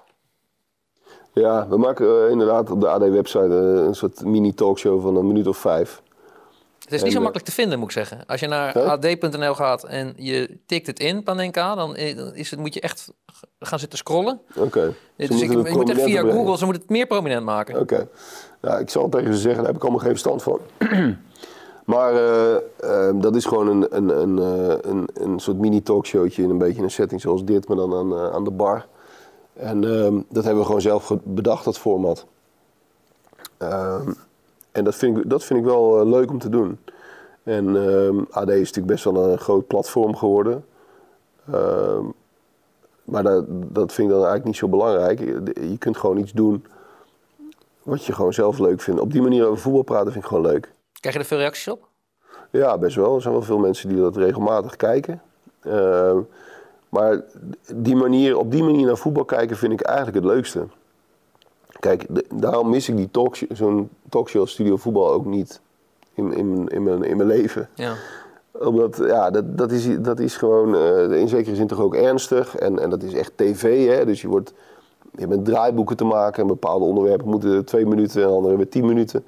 Ja, we maken eh, inderdaad op de AD-website een soort mini-talkshow van een minuut of vijf. Het is En, niet zo eh, makkelijk te vinden, moet ik zeggen. Als je naar ad.nl gaat en je tikt het in, Panenka, dan eh, is het, moet je echt gaan zitten scrollen. Oké. Dus Ze ik, moet het via brengen. Google, ze moeten het meer prominent maken. Oké. Ja, ik zal tegen ze zeggen, daar heb ik allemaal geen verstand van. <clears throat> maar eh, eh, dat is gewoon een, een, een, eh, een, een soort mini-talkshowtje in een beetje een setting zoals dit, maar dan aan, eh, aan de bar. En ehm, dat hebben we gewoon zelf bedacht, dat format. Ehm, en dat vind, ik, dat vind ik wel eh, leuk om te doen. En ehm, AD is natuurlijk best wel een groot platform geworden. Maar dat, dat vind ik dan eigenlijk niet zo belangrijk. Je, je kunt gewoon iets doen wat je gewoon zelf leuk vindt. Op die manier over voetbal praten vind ik gewoon leuk. Krijg je er veel reacties op? Ja, best wel. Er zijn wel veel mensen die dat regelmatig kijken. Maar die manier, op die manier naar voetbal kijken vind ik eigenlijk het leukste. Kijk, de, daarom mis ik die talkshow, zo'n talkshow studio voetbal ook niet in, in, in, mijn, in mijn leven. Ja. Omdat, ja, dat, dat, is, dat is gewoon uh, in zekere zin toch ook ernstig. En, en dat is echt tv, hè. Dus je wordt... Je hebt met draaiboeken te maken en bepaalde onderwerpen moeten twee minuten en andere met tien minuten.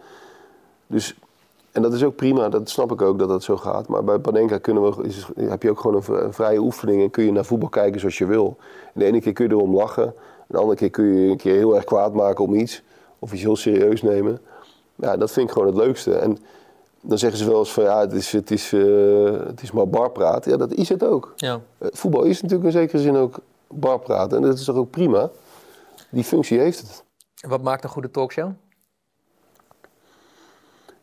Dus en dat is ook prima, dat snap ik ook dat dat zo gaat. Maar bij Panenka kunnen we, is, heb je ook gewoon een vrije oefening en kun je naar voetbal kijken zoals je wil. En de ene keer kun je erom lachen, de andere keer kun je een keer heel erg kwaad maken om iets. Of iets heel serieus nemen. Ja, dat vind ik gewoon het leukste. En dan zeggen ze wel eens van ja, het is, het is, uh, het is maar barpraat. Ja, dat is het ook. Ja. Uh, voetbal is natuurlijk in zekere zin ook barpraten. En dat is toch ook prima. Die functie heeft het. Wat maakt een goede talkshow?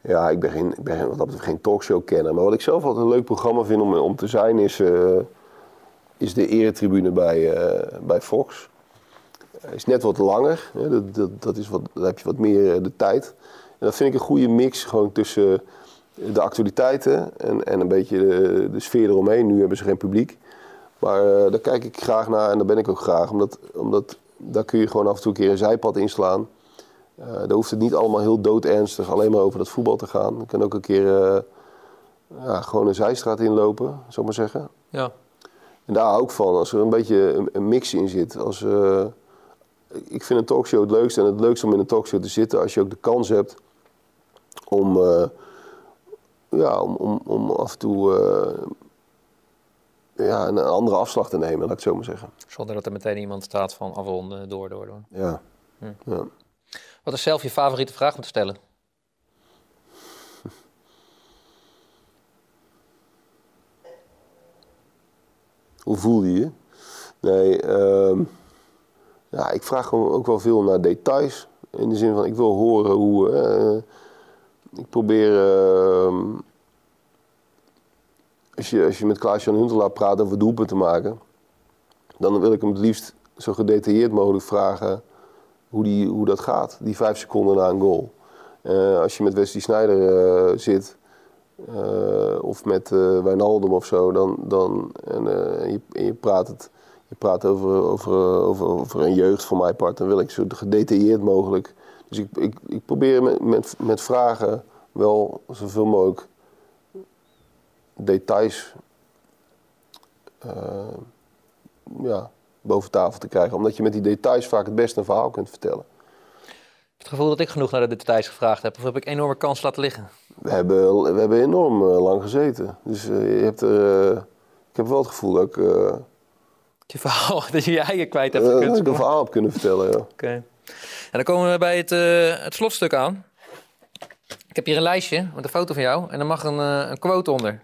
Ja, ik ben, geen, ik ben wat dat geen talkshow-kenner. Maar wat ik zelf altijd een leuk programma vind om, om te zijn, is, uh, is de eretribune bij, uh, bij Fox. is net wat langer. Hè? Dat, dat, dat is wat, dan heb je wat meer uh, de tijd. En dat vind ik een goede mix gewoon tussen de actualiteiten en, en een beetje de, de sfeer eromheen. Nu hebben ze geen publiek. Maar daar kijk ik graag naar en daar ben ik ook graag. Omdat, omdat daar kun je gewoon af en toe een keer een zijpad inslaan. Uh, daar hoeft het niet allemaal heel doodernstig alleen maar over dat voetbal te gaan. Je kan ook een keer uh, ja, gewoon een zijstraat inlopen, zou ik maar zeggen. Ja. En daar hou ik van, als er een beetje een, een mix in zit. Als, uh, ik vind een talkshow het leukste en het leukste om in een talkshow te zitten als je ook de kans hebt om, ja, om, om, om af en toe ja, een andere afslag te nemen, laat ik het zo maar zeggen. Zonder dat er meteen iemand staat van afronden, door, door, door. Ja. Hm. ja. Wat is zelf je favoriete vraag om te stellen? <laughs> Hoe voel je je? Nee, uh, ja, ik vraag gewoon ook wel veel naar details. In de zin van, ik wil horen hoe... Uh, ik probeer... Uh, als, je, als je met Klaas-Jan Huntelaar praat over te maken... dan wil ik hem het liefst zo gedetailleerd mogelijk vragen hoe, die, hoe dat gaat, die vijf seconden na een goal. Uh, als je met Wesley Sneijder uh, zit, uh, of met Wijnaldum of zo, dan, dan, en, je, je praat, het, je praat over, over, over, over een jeugd van mijn part, dan wil ik zo gedetailleerd mogelijk. Dus ik, ik, ik probeer met, met, met vragen wel zoveel mogelijk details ja, boven tafel te krijgen. Omdat je met die details vaak het beste een verhaal kunt vertellen. Het gevoel dat ik genoeg naar de details gevraagd heb, of heb ik enorme kans laten liggen? We hebben, we hebben enorm uh, lang gezeten. Dus uh, je hebt er, uh, ik heb wel het gevoel dat ik... je verhaal, <laughs> dat je je eigen kwijt hebt gekund. dat ik een verhaal heb kunnen vertellen, ja. Oké. Okay. En dan komen we bij het, het slotstuk aan. Ik heb hier een lijstje met een foto van jou en er mag een, een quote onder.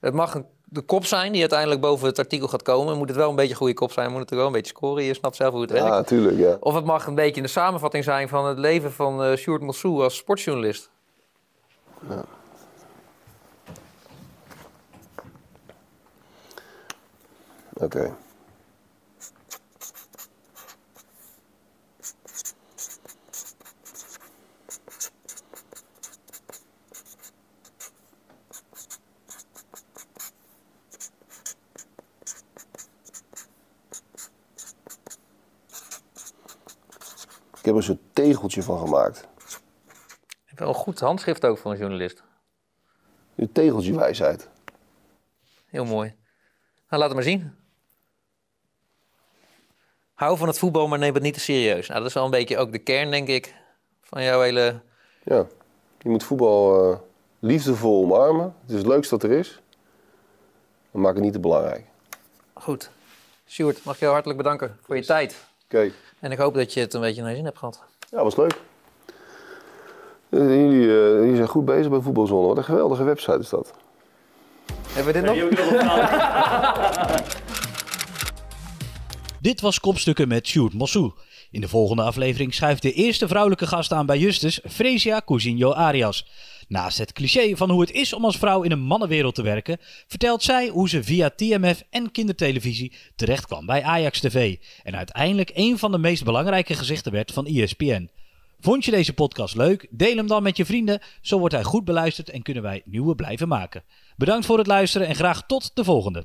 Het mag een de kop zijn die uiteindelijk boven het artikel gaat komen. Moet het wel een beetje een goede kop zijn, moet het er wel een beetje scoren. Je snapt zelf hoe het ja, werkt. Natuurlijk, ja, Of het mag een beetje een samenvatting zijn van het leven van uh, Sjoerd Mossou als sportjournalist. Ja. Oké. Okay. Ik heb er zo'n tegeltje van gemaakt. Je wel een goed handschrift ook voor een journalist. Een tegeltje wijsheid. Heel mooi. Nou, laat het maar zien. Hou van het voetbal, maar neem het niet te serieus. Nou, dat is wel een beetje ook de kern, denk ik, van jouw hele... Ja, je moet voetbal uh, liefdevol omarmen. Het is het leukste wat er is. Maar maak het niet te belangrijk. Goed. Sjoerd, mag ik jou hartelijk bedanken voor je tijd. Okay. En ik hoop dat je het een beetje naar je zin hebt gehad. Ja, was leuk. Jullie, uh, jullie zijn goed bezig bij Voetbalzone. Wat een geweldige website is dat. Hebben we dit nog? <laughs> dit was Kopstukken met Sjoerd Mossou. In de volgende aflevering schuift de eerste vrouwelijke gast aan bij Justus, Fresia Cousinho Arias. Naast het cliché van hoe het is om als vrouw in een mannenwereld te werken, vertelt zij hoe ze via TMF en kindertelevisie terecht kwam bij Ajax TV en uiteindelijk een van de meest belangrijke gezichten werd van ESPN. Vond je deze podcast leuk? Deel hem dan met je vrienden. Zo wordt hij goed beluisterd en kunnen wij nieuwe blijven maken. Bedankt voor het luisteren en graag tot de volgende.